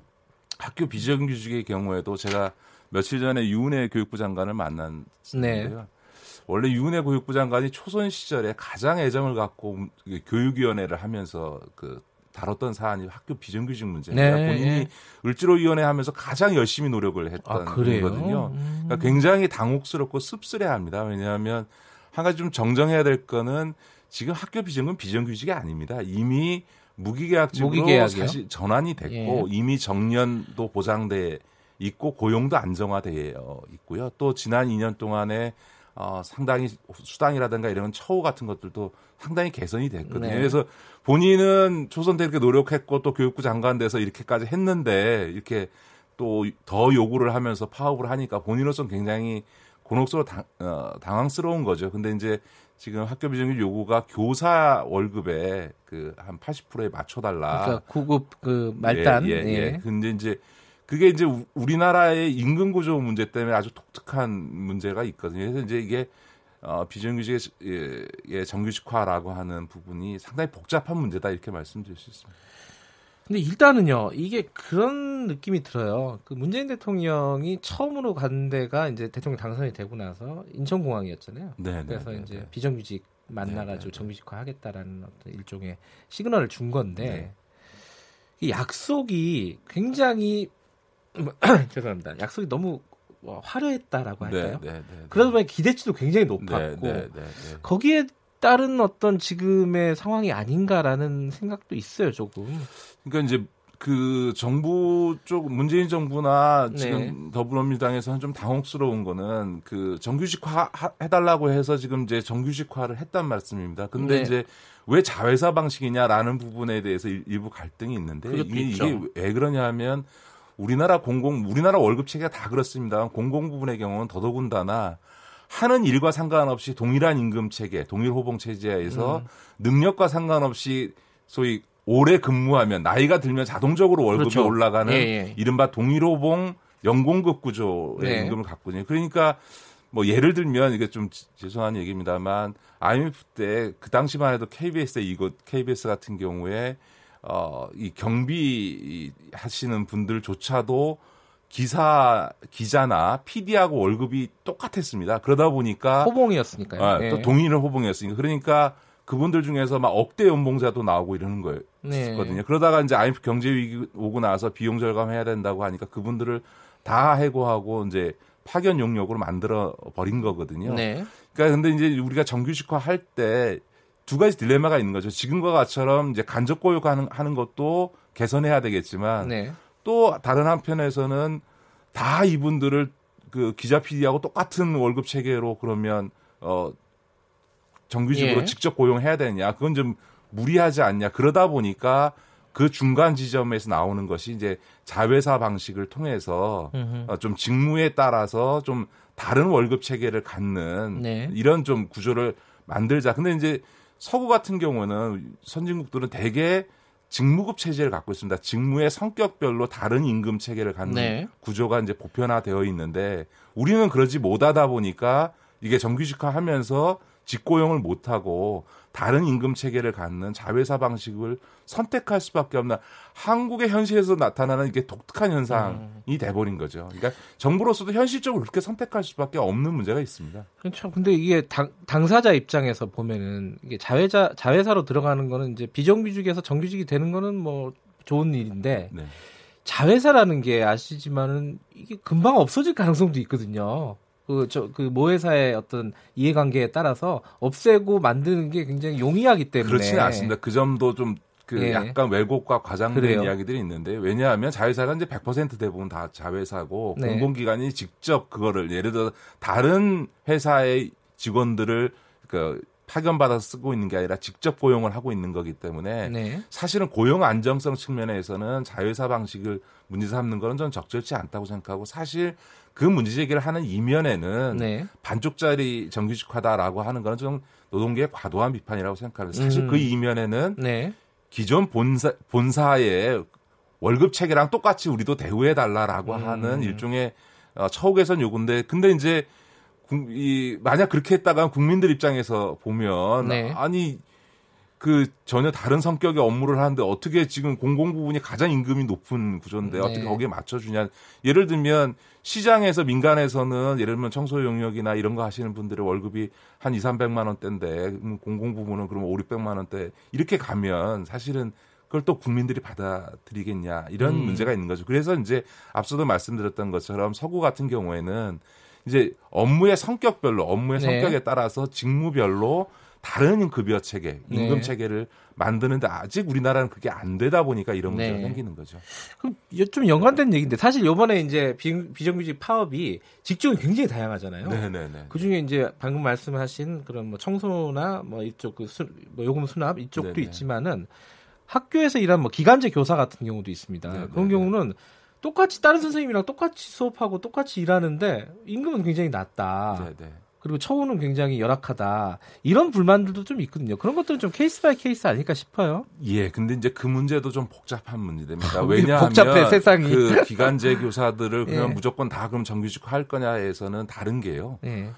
학교 비정규직의 경우에도 제가 며칠 전에 유은혜 교육부 장관을 만났는데요. 네. 원래 유은혜 교육부 장관이 초선 시절에 가장 애정을 갖고 교육위원회를 하면서 그 다뤘던 사안이 학교 비정규직 문제입니다. 네. 본인이 을지로위원회 하면서 가장 열심히 노력을 했던 아, 거거든요. 음. 그러니까 굉장히 당혹스럽고 씁쓸해합니다. 왜냐하면 한 가지 좀 정정해야 될 거는 지금 학교 비정은 비정규직이 아닙니다. 이미 무기계약직으로 무기계약이요? 사실 전환이 됐고 예. 이미 정년도 보장돼 있고 고용도 안정화되어 있고요. 또 지난 2년 동안에 어, 상당히 수당이라든가 이런 처우 같은 것들도 상당히 개선이 됐거든요. 네. 그래서 본인은 초선 때 이렇게 노력했고 또 교육부 장관 돼서 이렇게까지 했는데 이렇게 또 더 요구를 하면서 파업을 하니까 본인으로서는 굉장히 곤혹스러워 당, 어, 당황스러운 거죠. 근데 이제 지금 학교 비정규 요구가 교사 월급에 그 한 80%에 맞춰달라. 그러니까 구급 그 말단. 예, 예, 예. 예. 근데 이제 그게 이제 우리나라의 임금 구조 문제 때문에 아주 독특한 문제가 있거든요. 그래서 이제 이게 어, 비정규직의 예, 예, 정규직화라고 하는 부분이 상당히 복잡한 문제다 이렇게 말씀드릴 수 있습니다. 근데 일단은요, 이게 그런 느낌이 들어요. 그 문재인 대통령이 처음으로 간 데가 이제 대통령 당선이 되고 나서 인천공항이었잖아요. 네, 네 그래서 네, 이제 네. 비정규직 만나가지고 네, 네, 정규직화 하겠다라는 어떤 일종의 시그널을 준 건데, 이 약속이 굉장히 죄송합니다. 약속이 너무 뭐 화려했다라고 네, 할까요? 네, 네, 네, 그러다 보니 기대치도 굉장히 높았고 네, 거기에 따른 어떤 지금의 상황이 아닌가라는 생각도 있어요, 조금. 그러니까 이제 그 정부 쪽 문재인 정부나 지금 더불어민주당에서는 좀 당혹스러운 거는 그 정규직화 해달라고 해서 지금 이제 정규직화를 했단 말씀입니다. 근데 이제 왜 자회사 방식이냐라는 부분에 대해서 일부 갈등이 있는데 이게, 이게 왜 그러냐면 우리나라 공공 우리나라 월급 체계가 다 그렇습니다. 공공 부분의 경우는 더더군다나 하는 일과 상관없이 동일한 임금 체계, 동일 호봉 체제에서 음. 능력과 상관없이 소위 오래 근무하면 나이가 들면 자동적으로 월급이 그렇죠. 올라가는 예, 예. 이른바 동일 호봉 연공급 구조의 네. 임금을 갖거든요. 그러니까 뭐 예를 들면 이게 좀 죄송한 얘기입니다만 IMF 때 그 당시만 해도 KBS에 이곳 KBS 같은 경우에 어, 이 경비 하시는 분들조차도 기사 기자나 PD하고 월급이 똑같았습니다. 그러다 보니까 호봉이었으니까요. 아, 네. 또 동의를 호봉이었으니까 그러니까 그분들 중에서 막 억대 연봉자도 나오고 이러는 거였거든요. 네. 그러다가 이제 IMF 경제 위기 오고 나서 비용 절감해야 된다고 하니까 그분들을 다 해고하고 이제 파견 용역으로 만들어 버린 거거든요. 네. 그러니까 근데 이제 우리가 정규직화 할 때 두 가지 딜레마가 있는 거죠. 지금과 같처럼 이제 간접 고용 하는 하는 것도 개선해야 되겠지만 네. 또 다른 한편에서는 다 이분들을 그 기자 PD하고 똑같은 월급 체계로 그러면 어 정규직으로 예. 직접 고용해야 되느냐 그건 좀 무리하지 않냐 그러다 보니까 그 중간 지점에서 나오는 것이 이제 자회사 방식을 통해서 어, 좀 직무에 따라서 좀 다른 월급 체계를 갖는 네. 이런 좀 구조를 만들자. 근데 이제 서구 같은 경우는 선진국들은 대개 직무급 체제를 갖고 있습니다. 직무의 성격별로 다른 임금 체계를 갖는 네. 구조가 이제 보편화되어 있는데 우리는 그러지 못하다 보니까 이게 정규직화하면서 직고용을 못하고 다른 임금 체계를 갖는 자회사 방식을 선택할 수밖에 없는 한국의 현실에서 나타나는 이게 독특한 현상이 음. 돼버린 거죠. 그러니까 정부로서도 현실적으로 그렇게 선택할 수밖에 없는 문제가 있습니다. 그렇죠. 근데 이게 당, 당사자 입장에서 보면은 이게 자회자 자회사로 들어가는 거는 이제 비정규직에서 정규직이 되는 거는 뭐 좋은 일인데 네. 자회사라는 게 아시지만은 이게 금방 없어질 가능성도 있거든요. 그, 저, 그, 모회사의 어떤 이해관계에 따라서 없애고 만드는 게 굉장히 용이하기 때문에. 그렇지는 않습니다. 그 점도 좀, 그, 예. 약간 왜곡과 과장된 그래요. 이야기들이 있는데, 왜냐하면 자회사가 이제 100% 대부분 다 자회사고, 네. 공공기관이 직접 그거를, 예를 들어, 다른 회사의 직원들을, 그, 파견받아서 쓰고 있는 게 아니라 직접 고용을 하고 있는 거기 때문에 네. 사실은 고용 안정성 측면에서는 자회사 방식을 문제 삼는 거는 저는 적절치 않다고 생각하고 사실 그 문제 제기를 하는 이면에는 네. 반쪽짜리 정규직화다라고 하는 거는 좀 노동계의 과도한 비판이라고 생각하는데 사실 음. 그 이면에는 네. 기존 본사 본사의 월급 체계랑 똑같이 우리도 대우해 달라라고 음. 하는 일종의 어, 처우 개선 요구인데 근데 이제 이 만약 그렇게 했다가 국민들 입장에서 보면 네. 아니 그 전혀 다른 성격의 업무를 하는데 어떻게 지금 공공 부분이 가장 임금이 높은 구조인데 네. 어떻게 거기에 맞춰주냐. 예를 들면 시장에서 민간에서는 예를 들면 청소 용역이나 이런 거 하시는 분들의 월급이 한 2, 300만 원대인데 공공 부분은 그러면 5, 600만 원대 이렇게 가면 사실은 그걸 또 국민들이 받아들이겠냐 이런 음. 문제가 있는 거죠. 그래서 이제 앞서도 말씀드렸던 것처럼 서구 같은 경우에는 이제 업무의 성격별로 업무의 네. 성격에 따라서 직무별로 다른 급여 체계, 임금 네. 체계를 만드는데 아직 우리나라는 그게 안 되다 보니까 이런 문제가 네. 생기는 거죠. 그럼 좀 연관된 얘기인데 사실 요번에 이제 비, 비정규직 파업이 직종이 굉장히 다양하잖아요. 네네네. 네, 네. 그 중에 이제 방금 말씀하신 그런 뭐 청소나 뭐 이쪽 그 수, 뭐 요금 수납 이쪽도 네네. 있지만은 학교에서 일하는 뭐 기간제 교사 같은 경우도 있습니다. 네네. 그런 경우는 똑같이 다른 선생님이랑 똑같이 수업하고 똑같이 일하는데 임금은 굉장히 낮다. 네네. 그리고 처우는 굉장히 열악하다. 이런 불만들도 좀 있거든요. 그런 것들은 좀 case by case 아닐까 싶어요. 예, 근데 이제 그 문제도 좀 복잡한 문제입니다. 왜냐하면 복잡해, 세상이. 그 기간제 교사들을 그냥 예. 무조건 다 그럼 정규직 할 거냐에서는 다른 게요. 예.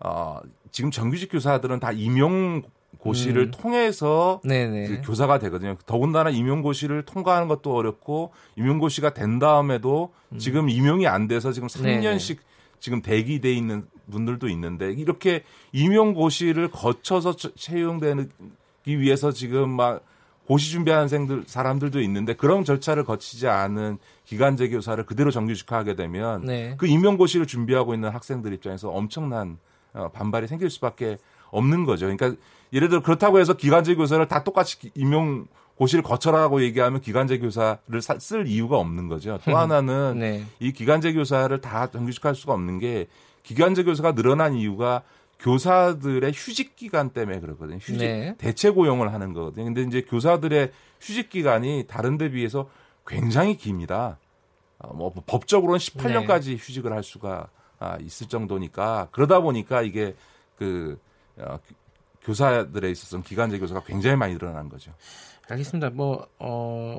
어, 지금 정규직 교사들은 다 임용 고시를 음. 통해서 그 교사가 되거든요. 더군다나 임용고시를 통과하는 것도 어렵고 임용고시가 된 다음에도 음. 지금 임용이 안 돼서 지금 3년씩 네네. 지금 대기돼 있는 분들도 있는데 이렇게 임용고시를 거쳐서 채용되기 위해서 지금 막 고시 준비하는 생들 사람들도 있는데 그런 절차를 거치지 않은 기간제 교사를 그대로 정규직화하게 되면 네. 그 임용고시를 준비하고 있는 학생들 입장에서 엄청난 어, 반발이 생길 수밖에 없는 거죠. 그러니까 예를 들어 그렇다고 해서 기간제 교사를 다 똑같이 임용 고시를 거쳐라고 얘기하면 기간제 교사를 쓸 이유가 없는 거죠. 또 하나는 네. 이 기간제 교사를 다 정규직할 수가 없는 게 기간제 교사가 늘어난 이유가 교사들의 휴직 기간 때문에 그렇거든요. 휴직 네. 대체 고용을 하는 거거든요. 근데 이제 교사들의 휴직 기간이 다른 데 비해서 굉장히 깁니다. 어, 뭐 법적으로는 18년까지 네. 휴직을 할 수가 아, 있을 정도니까 그러다 보니까 이게 그 어, 교사들에 있어서는 기간제 교사가 굉장히 많이 늘어난 거죠. 알겠습니다. 뭐, 어,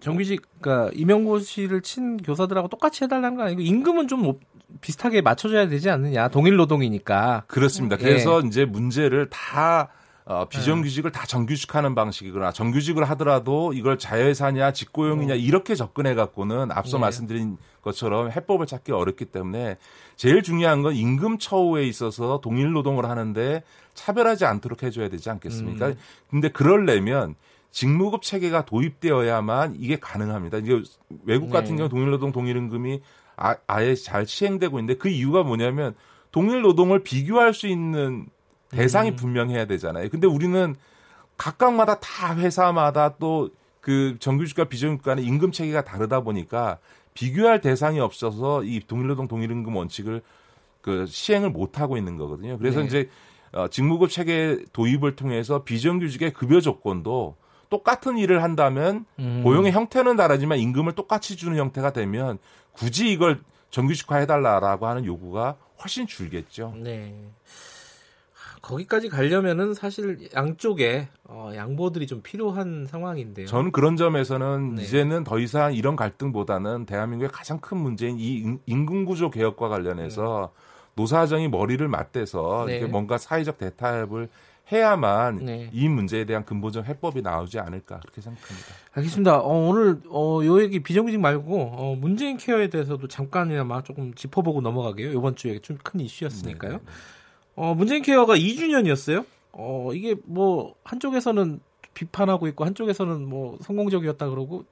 정규직, 그러니까 임용고시를 친 교사들하고 똑같이 해달라는 거 아니고 임금은 좀 비슷하게 맞춰줘야 되지 않느냐. 동일 노동이니까. 그렇습니다. 그래서 예. 이제 문제를 다 어, 비정규직을 다 정규직하는 방식이거나 정규직을 하더라도 이걸 자회사냐 직고용이냐 어. 이렇게 접근해 갖고는 앞서 네. 말씀드린 것처럼 해법을 찾기 어렵기 때문에 제일 중요한 건 임금 처우에 있어서 동일 노동을 하는데 차별하지 않도록 해줘야 되지 않겠습니까? 음. 근데 그럴려면 직무급 체계가 도입되어야만 이게 가능합니다. 이게 외국 같은 네. 경우 동일노동 동일임금이 아, 아예 잘 시행되고 있는데 그 이유가 뭐냐면 동일 노동을 비교할 수 있는 대상이 음. 분명해야 되잖아요. 근데 우리는 각각마다 다 회사마다 또 그 정규직과 비정규직 간의 임금 체계가 다르다 보니까 비교할 대상이 없어서 이 동일노동 동일임금 원칙을 그 시행을 못 하고 있는 거거든요. 그래서 네. 이제 어, 직무급 체계 도입을 통해서 비정규직의 급여 조건도 똑같은 일을 한다면 음. 고용의 형태는 다르지만 임금을 똑같이 주는 형태가 되면 굳이 이걸 정규직화 해달라라고 하는 요구가 훨씬 줄겠죠. 네. 거기까지 가려면은 사실 양쪽에 어, 양보들이 좀 필요한 상황인데요. 저는 그런 점에서는 네. 이제는 더 이상 이런 갈등보다는 대한민국의 가장 큰 문제인 이 임금 구조 개혁과 관련해서 네. 노사정이 머리를 맞대서 네. 뭔가 사회적 대타협을 해야만 네. 이 문제에 대한 근본적 해법이 나오지 않을까 그렇게 생각합니다. 알겠습니다. 어, 오늘 어, 요 얘기 비정규직 말고 어, 문재인 케어에 대해서도 잠깐이나마 조금 짚어보고 넘어가게요. 이번 주에 좀 큰 이슈였으니까요. 네, 네, 네. 어, 문재인 케어가 2주년이었어요. 어, 이게 뭐 한쪽에서는 비판하고 있고 한쪽에서는 뭐 성공적이었다 그러고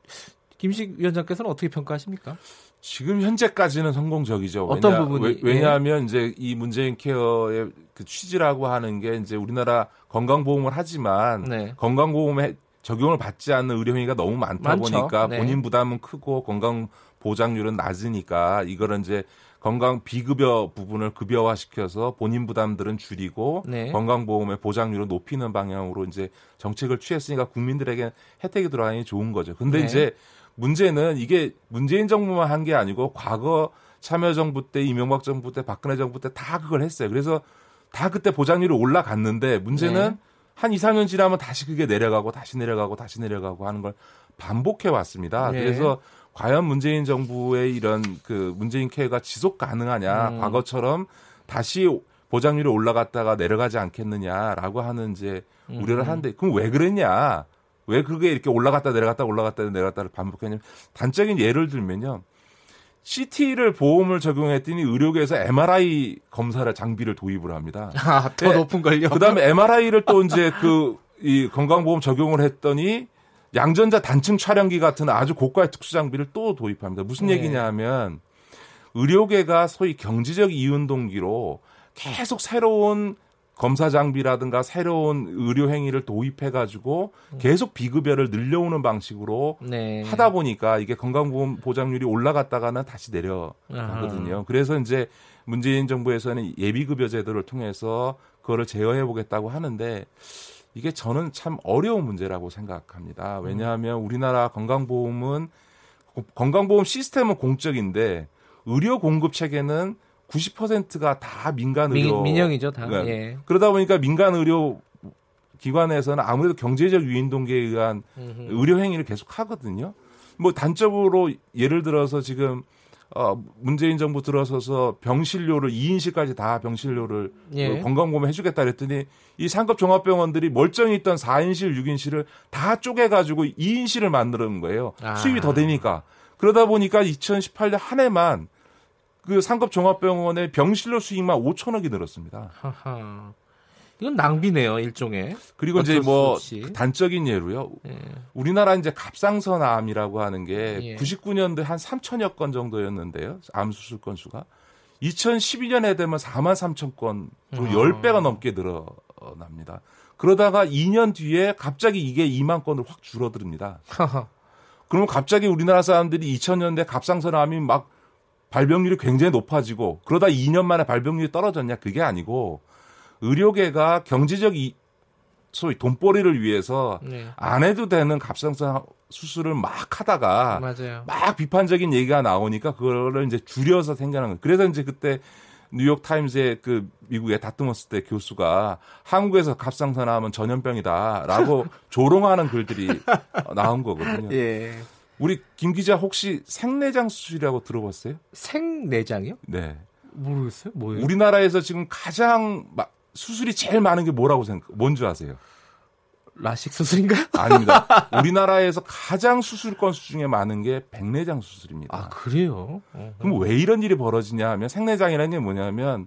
김식 위원장께서는 어떻게 평가하십니까? 지금 현재까지는 성공적이죠. 어떤 왜냐, 부분이? 왜, 냐하면 예. 이제 이 문재인 케어의 그 취지라고 하는 게 이제 우리나라 건강보험을 하지만 네. 건강보험에 적용을 받지 않는 의료행위가 너무 많다 많죠. 보니까 네. 본인 부담은 크고 건강 보장률은 낮으니까 이거를 이제 건강 비급여 부분을 급여화 시켜서 본인 부담들은 줄이고 네. 건강보험의 보장률을 높이는 방향으로 이제 정책을 취했으니까 국민들에게 혜택이 들어가니 좋은 거죠. 근데 네. 이제 문제는 이게 문재인 정부만 한 게 아니고 과거 참여정부 때 이명박 정부 때 박근혜 정부 때 다 그걸 했어요. 그래서 다 그때 보장률이 올라갔는데 문제는 네. 한 2, 3년 지나면 다시 그게 내려가고 다시 내려가고 다시 내려가고 하는 걸 반복해 왔습니다. 네. 그래서 과연 문재인 정부의 이런 그 문재인 케어가 지속 가능하냐 음. 과거처럼 다시 보장률이 올라갔다가 내려가지 않겠느냐라고 하는 이제 우려를 음. 하는데 그럼 왜 그랬냐? 왜 그게 이렇게 올라갔다 내려갔다 올라갔다 내려갔다를 반복했냐면 단적인 예를 들면요. CT를 보험을 적용했더니 의료계에서 MRI 검사를 장비를 도입을 합니다. 아, 더 네. 높은 걸요. 그다음에 MRI를 또 이제 그 이 건강보험 적용을 했더니 양전자 단층 촬영기 같은 아주 고가의 특수 장비를 또 도입합니다. 무슨 네. 얘기냐면 의료계가 소위 경제적 이윤 동기로 계속 새로운 검사 장비라든가 새로운 의료 행위를 도입해 가지고 계속 비급여를 늘려오는 방식으로 네. 하다 보니까 이게 건강보험 보장률이 올라갔다가는 다시 내려가거든요. 아하. 그래서 이제 문재인 정부에서는 예비급여 제도를 통해서 그거를 제어해 보겠다고 하는데 이게 저는 참 어려운 문제라고 생각합니다. 왜냐하면 우리나라 건강보험은 건강보험 시스템은 공적인데 의료 공급 체계는 90%가 다 민간 의료 민, 영이죠 다. 네. 예. 그러다 보니까 민간 의료 기관에서는 아무래도 경제적 유인 동기에 의한 음흠. 의료 행위를 계속 하거든요. 뭐 단적으로 예를 들어서 지금 어 문재인 정부 들어서서 병실료를 2인실까지 다 병실료를 예. 그 건강보험 해주겠다 그랬더니 이 상급 종합병원들이 멀쩡히 있던 4인실, 6인실을 다 쪼개가지고 2인실을 만드는 거예요. 아. 수입이 더 되니까. 그러다 보니까 2018년 한 해만 그 상급 종합병원의 병실료 수익만 5천억이 늘었습니다. 하하. 이건 낭비네요, 일종의. 그리고 이제 뭐 단적인 예로요. 예. 우리나라 이제 갑상선암이라고 하는 게 예. 99년도에 한 3천여 건 정도였는데요. 암 수술 건수가 2012년에 되면 4만 3천 건으로 어. 10배가 넘게 늘어납니다. 그러다가 2년 뒤에 갑자기 이게 2만 건으로 확 줄어듭니다. 그러면 갑자기 우리나라 사람들이 2000년대 갑상선암이 막 발병률이 굉장히 높아지고 그러다 2년 만에 발병률이 떨어졌냐 그게 아니고 의료계가 경제적 이, 소위 돈벌이를 위해서 네. 안 해도 되는 갑상선 수술을 막 하다가 맞아요. 막 비판적인 얘기가 나오니까 그거를 이제 줄여서 생겨난 거예요. 그래서 이제 그때 뉴욕 타임즈의 그 미국의 다트머스 때 교수가 한국에서 갑상선 하면 전염병이다라고 조롱하는 글들이 나온 거거든요. 예. 우리 김 기자 혹시 생내장 수술이라고 들어봤어요? 생내장이요? 네. 모르겠어요. 뭐예요? 우리나라에서 지금 가장 막 수술이 제일 많은 게 뭐라고 생각? 뭔지 아세요? 라식 수술인가? 아닙니다. 우리나라에서 가장 수술 건수 중에 많은 게 백내장 수술입니다. 아 그래요? 그럼 왜 이런 일이 벌어지냐 하면 생내장이라는 게 뭐냐면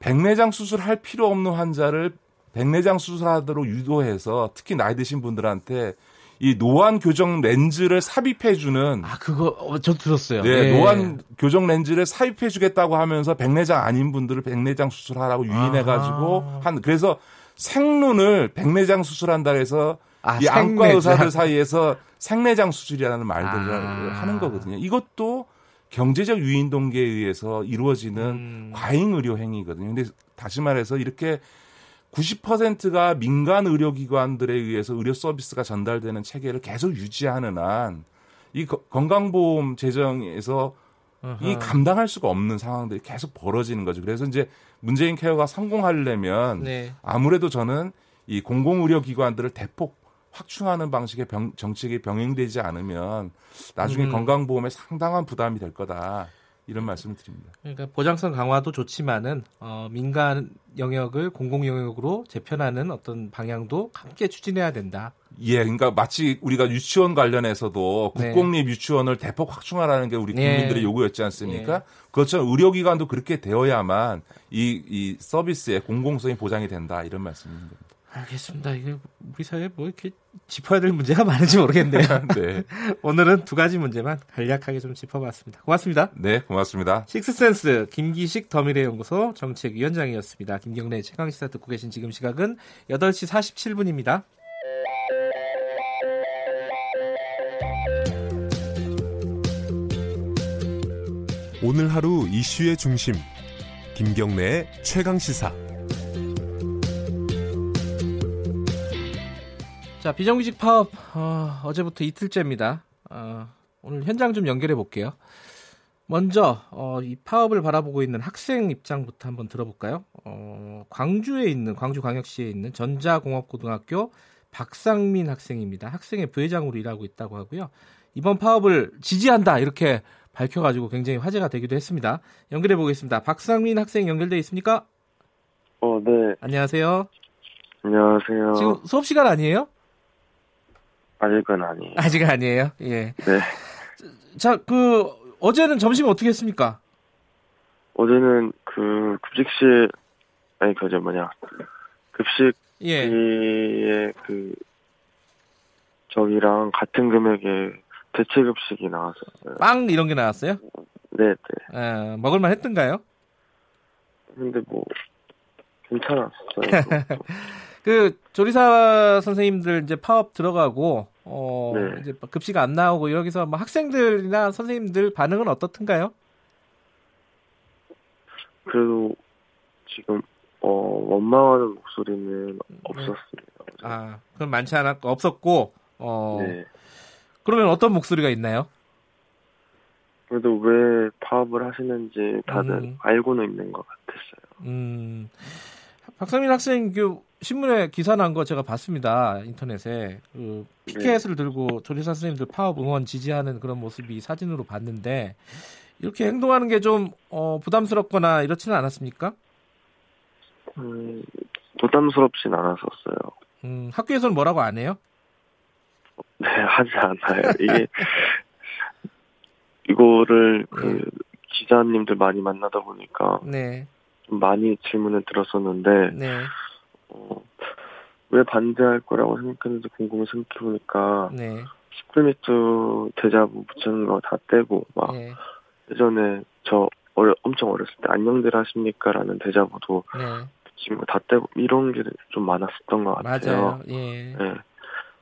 백내장 수술할 필요 없는 환자를 백내장 수술하도록 유도해서 특히 나이 드신 분들한테 이 노안 교정 렌즈를 삽입해 주는 아 그거 어, 저 들었어요. 네, 네, 노안 교정 렌즈를 삽입해 주겠다고 하면서 백내장 아닌 분들을 백내장 수술하라고 유인해 가지고 한 그래서 생눈을 백내장 수술한다 해서 아, 이 안과 의사들 사이에서 생내장 수술이라는 말들을 아. 하는 거거든요. 이것도 경제적 유인 동기에 의해서 이루어지는 음. 과잉 의료 행위거든요. 근데 다시 말해서 이렇게 90%가 민간 의료기관들에 의해서 의료 서비스가 전달되는 체계를 계속 유지하는 한 이 건강보험 재정에서 어허. 이 감당할 수가 없는 상황들이 계속 벌어지는 거죠. 그래서 이제 문재인 케어가 성공하려면 네. 아무래도 저는 이 공공의료기관들을 대폭 확충하는 방식의 병, 정책이 병행되지 않으면 나중에 음. 건강보험에 상당한 부담이 될 거다. 이런 말씀을 드립니다. 그러니까 보장성 강화도 좋지만은 어, 민간 영역을 공공 영역으로 재편하는 어떤 방향도 함께 추진해야 된다. 예, 그러니까 마치 우리가 유치원 관련해서도 네. 국공립 유치원을 대폭 확충하라는 게 우리 네. 국민들의 네. 요구였지 않습니까? 네. 그렇죠. 의료기관도 그렇게 되어야만 이, 이 서비스의 공공성이 보장이 된다 이런 말씀입니다. 알겠습니다. 이게 우리 사회에 뭐 이렇게 짚어야 될 문제가 많은지 모르겠네요. 네. 오늘은 두 가지 문제만 간략하게 좀 짚어봤습니다. 고맙습니다. 네, 고맙습니다. 식스센스 김기식 더미래 연구소 정책위원장이었습니다. 김경래 최강 시사 듣고 계신 지금 시각은 8시 47분입니다. 오늘 하루 이슈의 중심 김경래의 최강 시사 자, 비정규직 파업 어, 제부터 이틀째입니다. 어, 오늘 현장 좀 연결해 볼게요. 먼저 어, 이 파업을 바라보고 있는 학생 입장부터 한번 들어볼까요? 어, 광주에 있는 광주광역시에 있는 전자공업고등학교 박상민 학생입니다. 학생의 부회장으로 일하고 있다고 하고요. 이번 파업을 지지한다 이렇게 밝혀가지고 굉장히 화제가 되기도 했습니다. 연결해 보겠습니다. 박상민 학생 연결돼 있습니까? 어, 네. 안녕하세요. 안녕하세요. 지금 수업 시간 아니에요? 아직은 아니에요. 아직은 아니에요. 예. 네. 자, 그 어제는 점심 어떻게 했습니까? 어제는 그 급식실 아니 그저 뭐냐 급식비의 예. 그 저기랑 같은 금액의 대체 급식이 나왔었어요. 빵 이런 게 나왔어요? 네, 네. 에, 먹을만 했던가요? 근데 뭐 괜찮았어요. 그 조리사 선생님들 이제 파업 들어가고 어 네. 이제 급식 안 나오고 여기서 뭐 학생들이나 선생님들 반응은 어떻던가요? 그래도 지금 어 원망하는 목소리는 네. 없었습니다. 아 그럼 많지 않았고 없었고 어 네. 그러면 어떤 목소리가 있나요? 그래도 왜 파업을 하시는지 다들 음. 알고는 있는 것 같았어요. 음. 박상민 학생 그 신문에 기사 난 거 제가 봤습니다 인터넷에 그 피켓을 네. 들고 조리사 선생님들 파업 응원 지지하는 그런 모습이 사진으로 봤는데 이렇게 행동하는 게좀 어, 부담스럽거나 이렇지는 않았습니까? 음, 부담스럽진 않았었어요. 음, 학교에서는 뭐라고 안 해요? 네, 하지 않아요. 이게 이거를 그 네. 기자님들 많이 만나다 보니까 네. 좀 많이 질문을 들었었는데 네. 어, 왜 반대할 거라고 생각했는지 궁금해 생각해보니까 네. 10km 대자부 붙이는 거 다 떼고 막 네. 예전에 저 어려, 엄청 어렸을 때 안녕들 하십니까라는 대자부도 네. 거다 떼고 이런 게 좀 많았었던 것 같아요. 맞아요. 예. 네.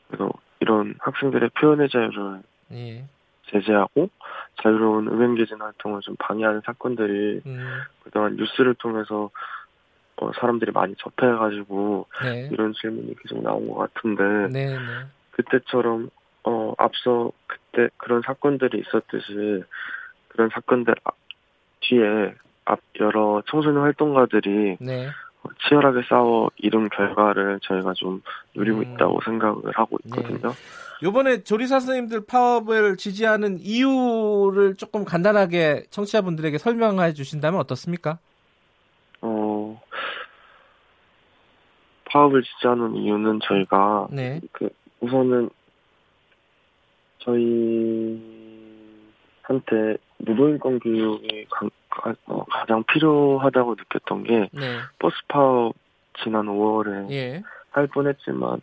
그래서 이런 학생들의 표현의 자유를 예. 제재하고 자유로운 의견개진 활동을 좀 방해하는 사건들이 음. 그동안 뉴스를 통해서 어, 사람들이 많이 접해가지고 네. 이런 질문이 계속 나온 것 같은데 네, 네. 그때처럼 어, 앞서 그때 그런 사건들이 있었듯이 그런 사건들 뒤에 앞 여러 청소년 활동가들이 네. 치열하게 싸워 이룬 결과를 저희가 좀 누리고 음. 있다고 생각을 하고 네. 있거든요. 이번에 조리사 선생님들 파업을 지지하는 이유를 조금 간단하게 청취자분들에게 설명해 주신다면 어떻습니까? 어, 파업을 지지하는 이유는 저희가 네. 그 우선은 저희한테 노동인권 교육이 가, 어, 장 필요하다고 느꼈던 게 네. 버스 파업 지난 5월에 예. 할 뻔했지만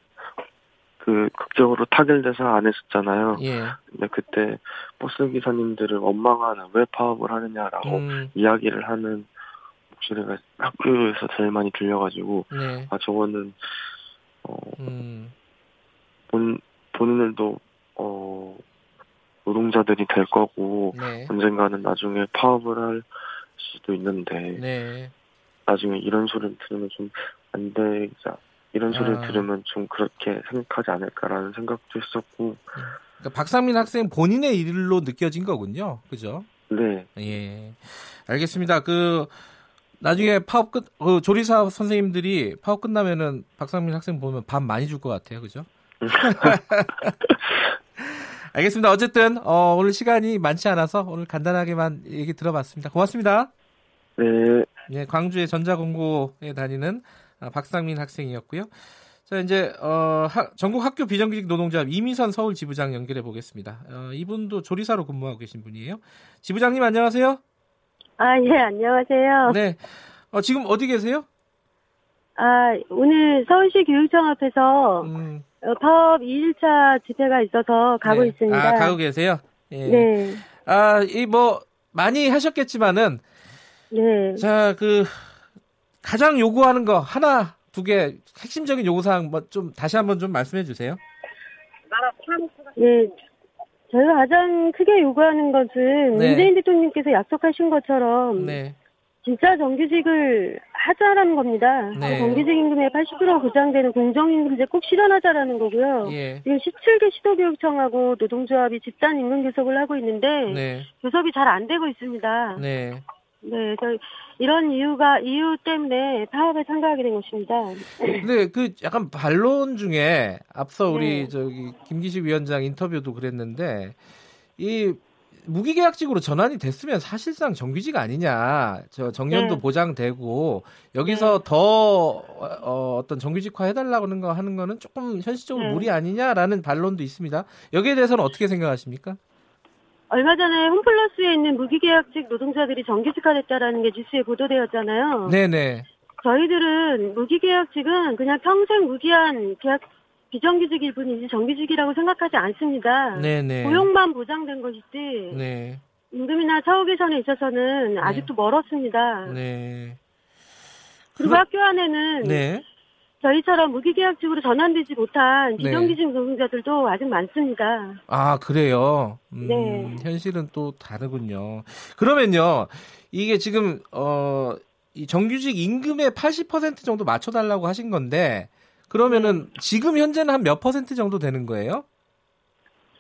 그 극적으로 타결돼서 안 했었잖아요. 예. 근데 그때 버스 기사님들을 원망하는 왜 파업을 하느냐라고 음. 이야기를 하는 목소리가 학교에서 제일 많이 들려가지고 네. 아 저거는 어 음. 본 본인들도 어 노동자들이 될 거고 네. 언젠가는 나중에 파업을 할 수도 있는데 네. 나중에 이런 소리를 들으면 좀 안 되자 이런 소리를 아. 들으면 좀 그렇게 생각하지 않을까라는 생각도 했었고 그러니까 박상민 학생 본인의 일로 느껴진 거군요, 그죠? 네. 예, 알겠습니다. 그 나중에 파업 끝, 그 조리사 선생님들이 파업 끝나면은 박상민 학생 보면 밥 많이 줄 것 같아요, 그죠? 알겠습니다. 어쨌든 어, 오늘 시간이 많지 않아서 오늘 간단하게만 얘기 들어봤습니다. 고맙습니다. 네. 네, 광주의 전자공고에 다니는 아, 박상민 학생이었고요. 자, 이제 어, 하, 전국 학교 비정규직 노동자 이미선 서울 지부장 연결해 보겠습니다. 어, 이분도 조리사로 근무하고 계신 분이에요. 지부장님 안녕하세요. 아, 예, 안녕하세요. 네. 어, 지금 어디 계세요? 아, 오늘 서울시 교육청 앞에서 음. 어, 파업 2일차 집회가 있어서 가고 네. 있습니다. 아, 가고 계세요? 예. 네. 아, 이 뭐 많이 하셨겠지만은 네. 자, 그 가장 요구하는 거 하나, 두 개 핵심적인 요구 사항 뭐 좀 다시 한번 좀 말씀해 주세요. 예. 저희가 가장 크게 요구하는 것은 네. 문재인 대통령께서 약속하신 것처럼 네. 진짜 정규직을 하자라는 겁니다. 네. 정규직 임금의 80% 보장되는 공정임금제 꼭 실현하자라는 거고요. 예. 지금 17개 시도교육청하고 노동조합이 집단 임금 교섭을 하고 있는데 네. 교섭이 잘 안 되고 있습니다. 네. 네, 저 이런 이유가 이유 때문에 파업에 참가하게 된 것입니다. 근데 그 약간 반론 중에 앞서 우리 네. 저기 김기식 위원장 인터뷰도 그랬는데 이 무기계약직으로 전환이 됐으면 사실상 정규직 아니냐. 저 정년도 네. 보장되고 여기서 네. 더 어, 어떤 정규직화 해달라고 하는 거 하는 거는 조금 현실적으로 네. 무리 아니냐라는 반론도 있습니다. 여기에 대해서는 어떻게 생각하십니까? 얼마 전에 홈플러스에 있는 무기계약직 노동자들이 정규직화됐다라는 게 뉴스에 보도되었잖아요. 네네. 저희들은 무기계약직은 그냥 평생 무기한 계약 비정규직일 뿐이지 정규직이라고 생각하지 않습니다. 네네. 고용만 보장된 것이지. 네. 임금이나 처우 개선에 있어서는 네. 아직도 멀었습니다. 네. 그리고 그럼... 학교 안에는 네. 저희처럼 무기계약직으로 전환되지 못한 네. 비정규직 노동자들도 아직 많습니다. 아 그래요. 음, 네. 현실은 또 다르군요. 그러면요, 이게 지금 어, 이 정규직 임금의 80% 정도 맞춰달라고 하신 건데 그러면은 네. 지금 현재는 한 몇 퍼센트 정도 되는 거예요?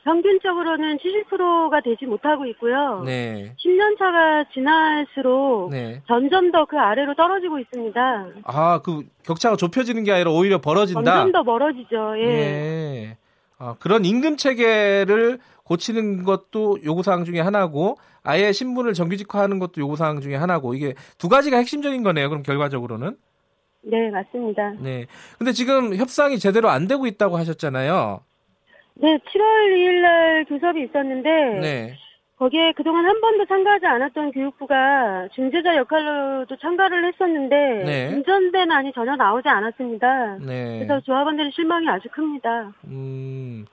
평균적으로는 70%가 되지 못하고 있고요. 네. 10년 차가 지날수록 네. 점점 더 그 아래로 떨어지고 있습니다. 아, 그 격차가 좁혀지는 게 아니라 오히려 벌어진다. 점점 더 멀어지죠. 예. 예. 아, 그런 임금 체계를 고치는 것도 요구 사항 중에 하나고 아예 신분을 정규직화하는 것도 요구 사항 중에 하나고 이게 두 가지가 핵심적인 거네요. 그럼 결과적으로는. 네, 맞습니다. 네. 근데 지금 협상이 제대로 안 되고 있다고 하셨잖아요. 네, 7월 2일 날 교섭이 있었는데 네. 거기에 그동안 한 번도 참가하지 않았던 교육부가 중재자 역할로도 참가를 했었는데 네. 안이 전혀 나오지 않았습니다. 네. 그래서 조합원들의 실망이 아주 큽니다. 음,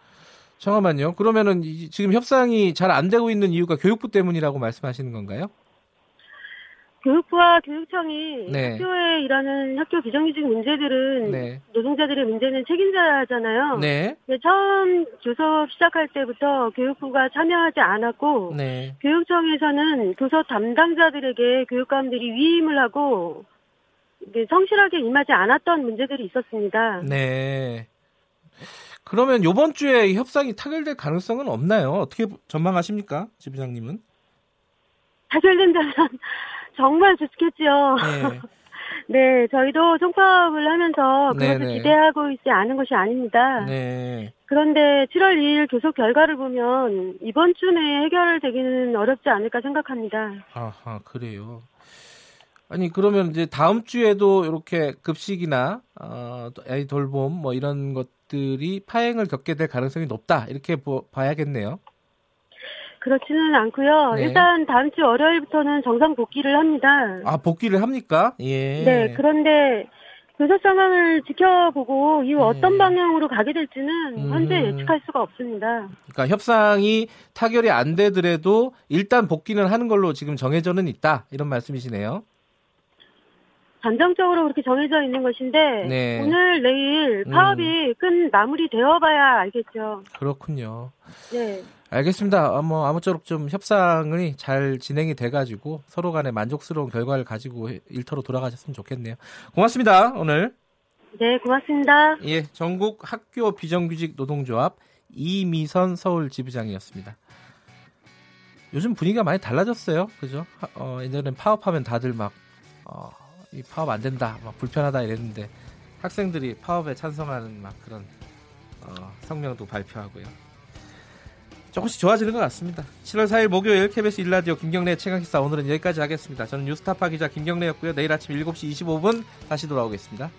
잠깐만요. 그러면은 지금 협상이 잘 안 되고 있는 이유가 교육부 때문이라고 말씀하시는 건가요? 교육부와 교육청이 네. 학교에 일하는 학교 비정규직 문제들은 네. 노동자들의 문제는 책임자잖아요. 네. 처음 교섭 시작할 때부터 교육부가 참여하지 않았고 네. 교육청에서는 교섭 담당자들에게 교육감들이 위임을 하고 성실하게 임하지 않았던 문제들이 있었습니다. 네. 그러면 이번 주에 협상이 타결될 가능성은 없나요? 어떻게 전망하십니까, 지부장님은? 타결된다면 정말 좋겠지요. 네. 네, 저희도 총파업을 하면서 그것을 네네. 기대하고 있지 않은 것이 아닙니다. 네. 그런데 7월 2일 교섭 결과를 보면 이번 주 내에 해결되기는 어렵지 않을까 생각합니다. 아하, 그래요. 아니 그러면 이제 다음 주에도 이렇게 급식이나 어, 아이 돌봄 뭐 이런 것들이 파행을 겪게 될 가능성이 높다 이렇게 보, 봐야겠네요. 그렇지는 않고요. 네. 일단 다음 주 월요일부터는 정상 복귀를 합니다. 아 복귀를 합니까? 예. 네. 그런데 교섭 상황을 지켜보고 이후 어떤 네. 방향으로 가게 될지는 음. 현재 예측할 수가 없습니다. 그러니까 협상이 타결이 안 되더라도 일단 복귀는 하는 걸로 지금 정해져는 있다 이런 말씀이시네요. 단정적으로 그렇게 정해져 있는 것인데 네. 오늘 내일 파업이 음. 끝 마무리되어 봐야 알겠죠. 그렇군요. 네. 알겠습니다. 아, 뭐 아무쪼록 좀 협상이 잘 진행이 돼가지고 서로 간에 만족스러운 결과를 가지고 일터로 돌아가셨으면 좋겠네요. 고맙습니다. 오늘. 네, 고맙습니다. 예, 전국 학교 비정규직 노동조합 이미선 서울 지부장이었습니다. 요즘 분위기가 많이 달라졌어요. 그죠? 어, 예전엔 파업하면 다들 막, 어, 이 파업 안 된다, 막 불편하다 이랬는데 학생들이 파업에 찬성하는 막 그런 어, 성명도 발표하고요. 조금씩 좋아지는 것 같습니다. 7월 4일 목요일 KBS 일라디오 김경래 최강기사 오늘은 여기까지 하겠습니다. 저는 뉴스타파 기자 김경래였고요. 내일 아침 7시 25분 다시 돌아오겠습니다.